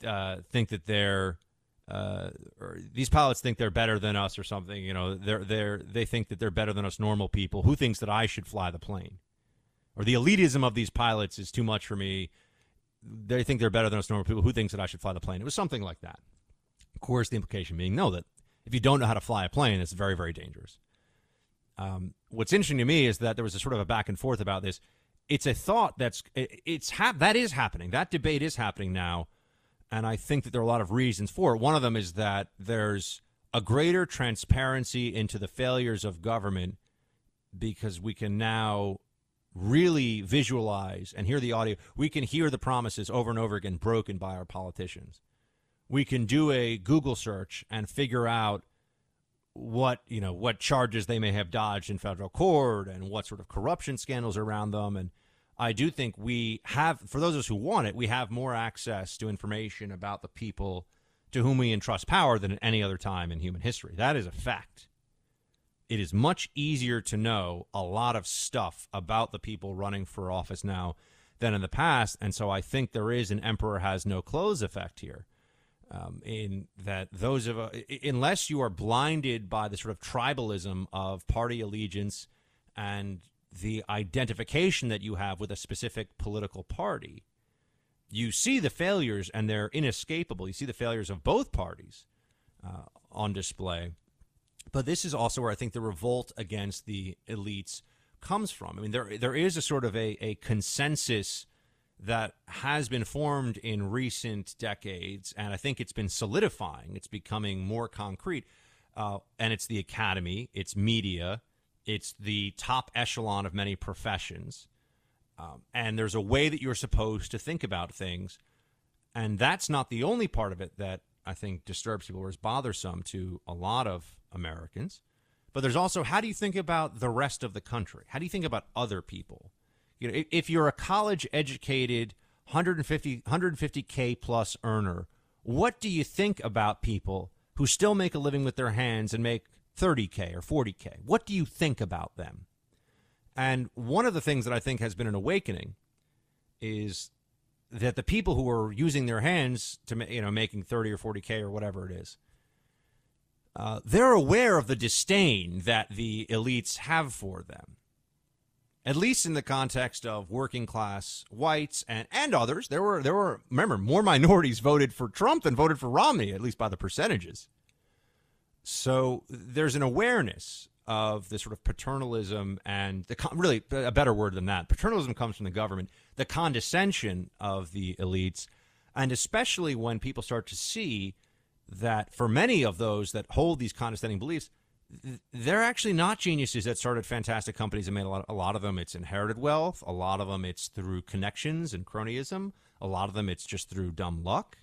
uh, think that they're uh, or these pilots think they're better than us or something. You know, they're they're they think that they're better than us normal people. Who thinks that I should fly the plane? Or the elitism of these pilots is too much for me. They think they're better than us normal people. Who thinks that I should fly the plane? It was something like that. Of course, the implication being no, that if you don't know how to fly a plane, it's very very dangerous. Um, what's interesting to me is that there was a sort of a back and forth about this. It's a thought that's it's hap- that is happening. That debate is happening now and I think that there are a lot of reasons for it. One of them is that there's a greater transparency into the failures of government because we can now really visualize and hear the audio. We can hear the promises over and over again broken by our politicians. We can do a Google search and figure out what you know what charges they may have dodged in federal court and what sort of corruption scandals around them and I do think we have, for those of us who want it, we have more access to information about the people to whom we entrust power than at any other time in human history. That is a fact. It is much easier to know a lot of stuff about the people running for office now than in the past. And so I think there is an emperor has no clothes effect here. Um, in that those of uh, unless you are blinded by the sort of tribalism of party allegiance and the identification that you have with a specific political party, you see the failures and they're inescapable. You see the failures of both parties uh, on display. But this is also where I think the revolt against the elites comes from. I mean, there there is a sort of a, a consensus that has been formed in recent decades, and I think it's been solidifying. It's becoming more concrete. Uh, and it's the academy, it's media, it's the top echelon of many professions. Um, and there's a way that you're supposed to think about things. And that's not the only part of it that I think disturbs people or is bothersome to a lot of Americans. But there's also how do you think about the rest of the country? How do you think about other people? You know, if you're a college educated 150 150k plus earner, what do you think about people who still make a living with their hands and make 30k or 40k? What do you think about them? And one of the things that I think has been an awakening is that the people who are using their hands to you know making 30 or 40k or whatever it is uh, they're aware of the disdain that the elites have for them at least in the context of working class whites and, and others there were there were remember more minorities voted for Trump than voted for Romney at least by the percentages so there's an awareness of the sort of paternalism and the really a better word than that. Paternalism comes from the government, the condescension of the elites, and especially when people start to see that for many of those that hold these condescending beliefs, they're actually not geniuses that started fantastic companies and made a lot. A lot of them, it's inherited wealth. A lot of them, it's through connections and cronyism. A lot of them, it's just through dumb luck.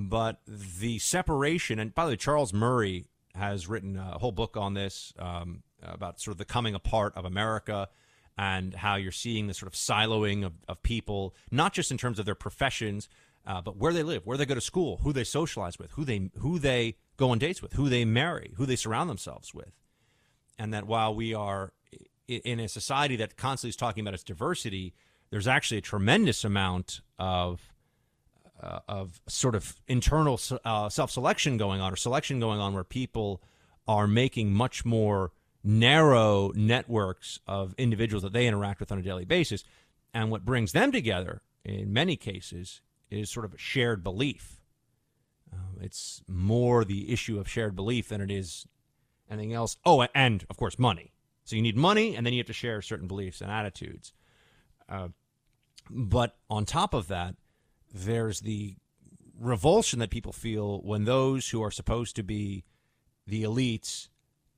But the separation, and by the way, Charles Murray has written a whole book on this um, about sort of the coming apart of America and how you're seeing the sort of siloing of, of people, not just in terms of their professions, uh, but where they live, where they go to school, who they socialize with, who they who they go on dates with, who they marry, who they surround themselves with, and that while we are in a society that constantly is talking about its diversity, there's actually a tremendous amount of uh, of sort of internal uh, self selection going on or selection going on where people are making much more narrow networks of individuals that they interact with on a daily basis. And what brings them together in many cases is sort of a shared belief. Uh, it's more the issue of shared belief than it is anything else. Oh, and of course, money. So you need money, and then you have to share certain beliefs and attitudes. Uh, but on top of that, there's the revulsion that people feel when those who are supposed to be the elites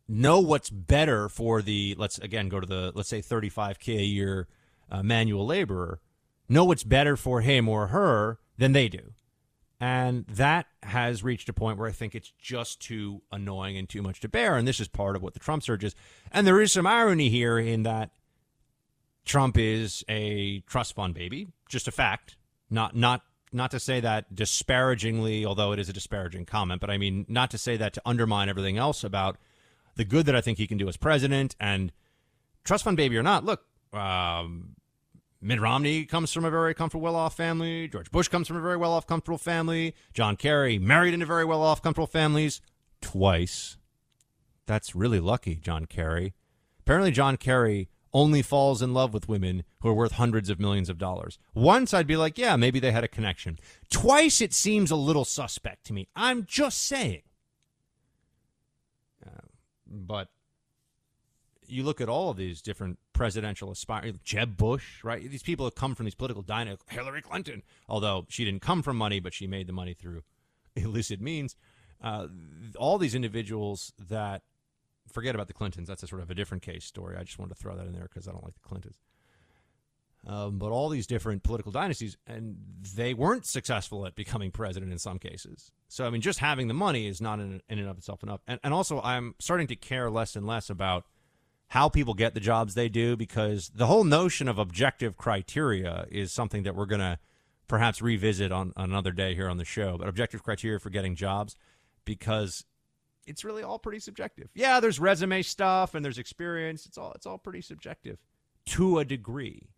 know what's better for the let's again go to the let's say 35k a year uh, manual laborer know what's better for him or her than they do. And that has reached a point where i think it's just too annoying and too much to bear. And this is part of what the trump surge is. And there is some irony here in that trump is a trust fund baby just a fact not not not to say that disparagingly, although it is a disparaging comment, but I mean not to say that to undermine everything else about the good that I think he can do as president and trust fund baby or not. Look, um, Mitt Romney comes from a very comfortable, well-off family. George Bush comes from a very well-off, comfortable family. John Kerry married into very well-off, comfortable families twice. That's really lucky, John Kerry. Apparently, John Kerry only falls in love with women who are worth hundreds of millions of dollars. Once I'd be like, yeah, maybe they had a connection. Twice it seems a little suspect to me. I'm just saying. Uh, but you look at all of these different presidential aspirants, Jeb Bush, right? These people have come from these political dynamics. Hillary Clinton, although she didn't come from money, but she made the money through illicit means. Uh, all these individuals that forget about the Clintons. That's a sort of a different case story. I just wanted to throw that in there because I don't like the Clintons. Um, but all these different political dynasties, and they weren't successful at becoming president in some cases. So, I mean, just having the money is not in, in and of itself enough. And, and also, I'm starting to care less and less about how people get the jobs they do because the whole notion of objective criteria is something that we're going to perhaps revisit on, on another day here on the show. But objective criteria for getting jobs because it's really all pretty subjective. Yeah, there's resume stuff and there's experience. It's all it's all pretty subjective to a degree.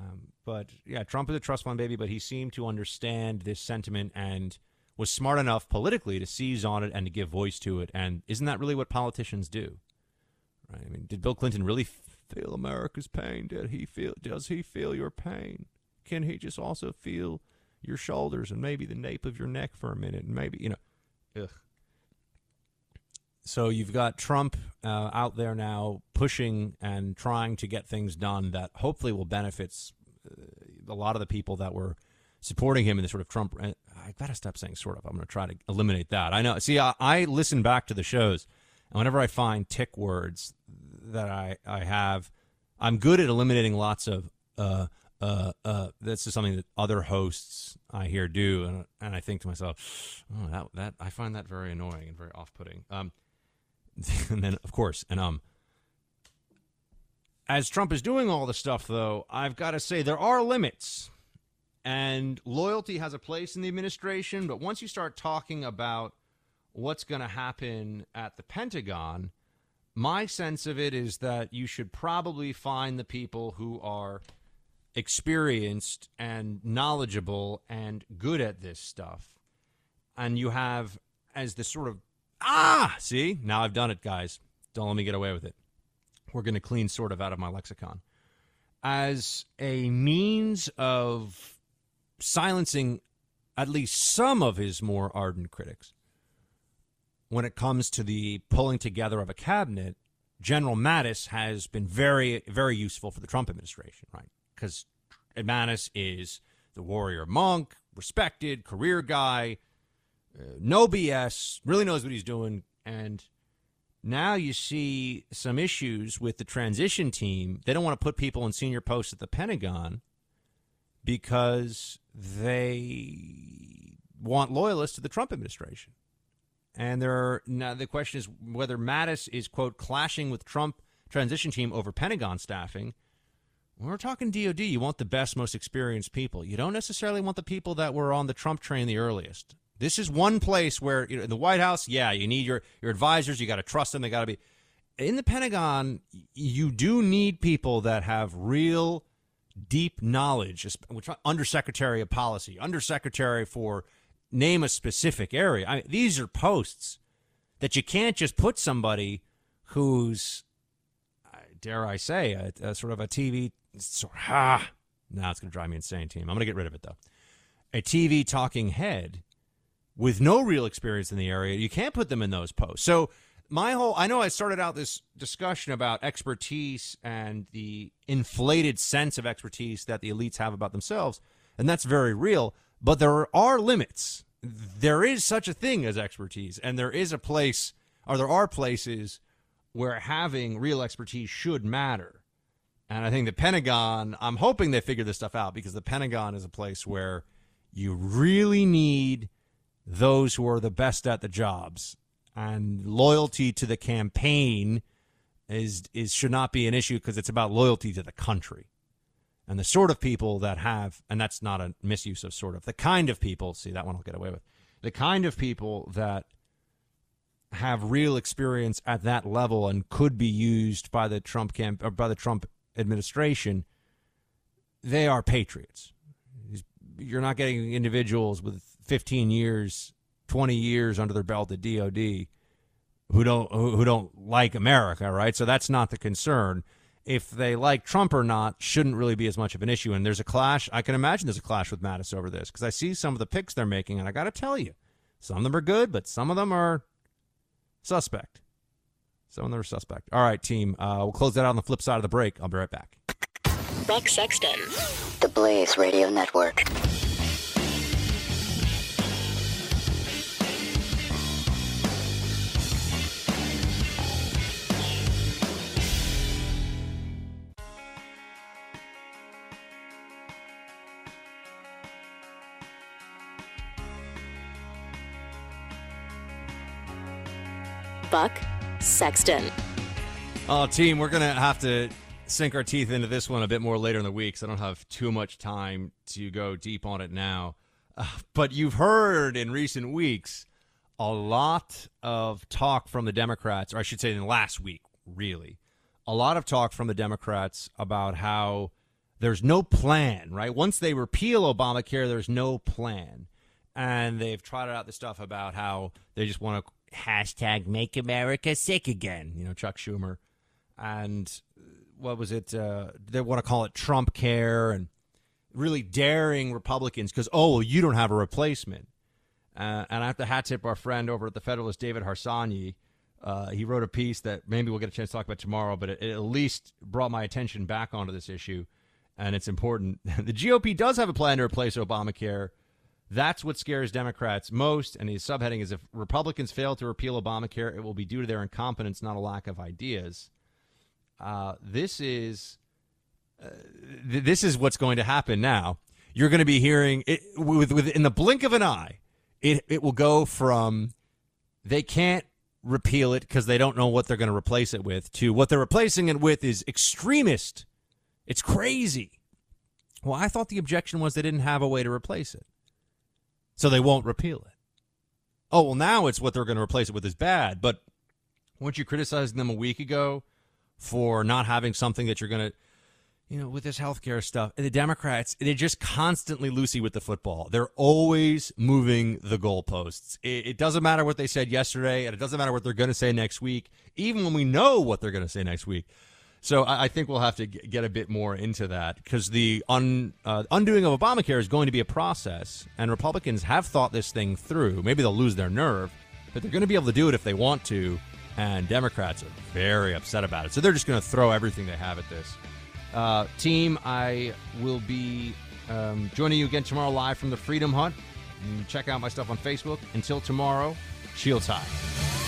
Um, but yeah, Trump is a trust fund baby, but he seemed to understand this sentiment and was smart enough politically to seize on it and to give voice to it. And isn't that really what politicians do? Right? I mean, did Bill Clinton really feel America's pain? Did he feel? Does he feel your pain? Can he just also feel your shoulders and maybe the nape of your neck for a minute and maybe you know? Ugh. So you've got Trump uh, out there now pushing and trying to get things done that hopefully will benefit uh, a lot of the people that were supporting him in the sort of Trump. Uh, I gotta stop saying sort of. I'm to try to eliminate that. I know. See, I, I, listen back to the shows, and whenever I find tic words that I I have, I'm good at eliminating lots of uh uh uh. This is something that other hosts I hear do, and and I think to myself, oh, that that I find that very annoying and very off putting. Um, and then of course, and um. As Trump is doing all the stuff, though, I've got to say there are limits and loyalty has a place in the administration, but once you start talking about what's going to happen at the Pentagon, my sense of it is that you should probably find the people who are experienced and knowledgeable and good at this stuff. And you have as the sort of ah, see, now I've done it, guys. Don't let me get away with it. We're going to clean sort of out of my lexicon. As a means of silencing at least some of his more ardent critics. When it comes to the pulling together of a cabinet, General Mattis has been very, very useful for the Trump administration, right? Because Mattis is the warrior monk, respected, career guy, no BS, really knows what he's doing. And now you see some issues with the transition team. They don't want to put people in senior posts at the Pentagon because they want loyalists to the Trump administration. And there are, now the question is whether Mattis is quote clashing with Trump transition team over Pentagon staffing. When we're talking DOD, you want the best, most experienced people. You don't necessarily want the people that were on the Trump train the earliest. This is one place where you know, the White House, yeah, you need your your advisors. You got to trust them. They got to be in the Pentagon. You do need people that have real deep knowledge, which undersecretary of policy, undersecretary for name a specific area. I mean, these are posts that you can't just put somebody who's, dare I say, a, a sort of a TV sort of, ah, now it's going to drive me insane, team. I'm going to get rid of it though. A TV talking head with no real experience in the area, you can't put them in those posts. So my whole I know I started out this discussion about expertise and the inflated sense of expertise that the elites have about themselves, and that's very real, but there are limits. There is such a thing as expertise, and there is a place or there are places where having real expertise should matter. And I think the Pentagon, I'm hoping they figure this stuff out because the Pentagon is a place where you really need those who are the best at the jobs. And loyalty to the campaign is is should not be an issue because it's about loyalty to the country. And the sort of people that have and that's not a misuse of sort of the kind of people see that one i'll get away with. The kind of people that have real experience at that level and could be used by the trump camp or by the trump administration they are patriots. You're not getting individuals with 15 years 20 years under their belt at DOD who don't who don't like America, right? So that's not the concern. If they like Trump or not shouldn't really be as much of an issue. And there's a clash. I can imagine there's a clash with Mattis over this because I see some of the picks they're making, and I got to tell you, some of them are good, but some of them are suspect. Some of them are suspect. All right, team. Uh, we'll close that out on the flip side of the break. I'll be right back. Buck Sexton, the Blaze Radio Network. Buck Sexton. Oh, team, we're going to have to sink our teeth into this one a bit more later in the week, so I don't have too much time to go deep on it now. Uh, but you've heard in recent weeks a lot of talk from the Democrats, or I should say in the last week, really, a lot of talk from the Democrats about how there's no plan, right? Once they repeal Obamacare, there's no plan. And they've trotted out the stuff about how they just want to hashtag make America sick again, you know, Chuck Schumer. And uh, what was it? Uh, they want to call it Trump care and really daring Republicans because, oh, well, you don't have a replacement. Uh, and I have to hat tip our friend over at the Federalist, David Harsanyi. Uh, he wrote a piece that maybe we'll get a chance to talk about tomorrow, but it, it at least brought my attention back onto this issue, and it's important. the GOP does have a plan to replace Obamacare. That's what scares Democrats most. And his subheading is if Republicans fail to repeal Obamacare, it will be due to their incompetence, not a lack of ideas. Uh, this is uh, th- this is what's going to happen now. You're going to be hearing it with, with in the blink of an eye. It it will go from they can't repeal it because they don't know what they're going to replace it with to what they're replacing it with is extremist. It's crazy. Well, I thought the objection was they didn't have a way to replace it. So they won't repeal it. Oh, well, now it's what they're going to replace it with is bad. But weren't you criticizing them a week ago for not having something that you're going to you know, with this healthcare stuff, And the Democrats, they're just constantly loosey with the football. They're always moving the goalposts. It, it doesn't matter what they said yesterday, and it doesn't matter what they're going to say next week, even when we know what they're going to say next week. So I, I think we'll have to g- get a bit more into that because the un, uh, undoing of Obamacare is going to be a process, and Republicans have thought this thing through. Maybe they'll lose their nerve, but they're going to be able to do it if they want to. And Democrats are very upset about it, so they're just going to throw everything they have at this. Uh, team, I will be um, joining you again tomorrow live from the Freedom Hut. Check out my stuff on Facebook. Until tomorrow, shields high.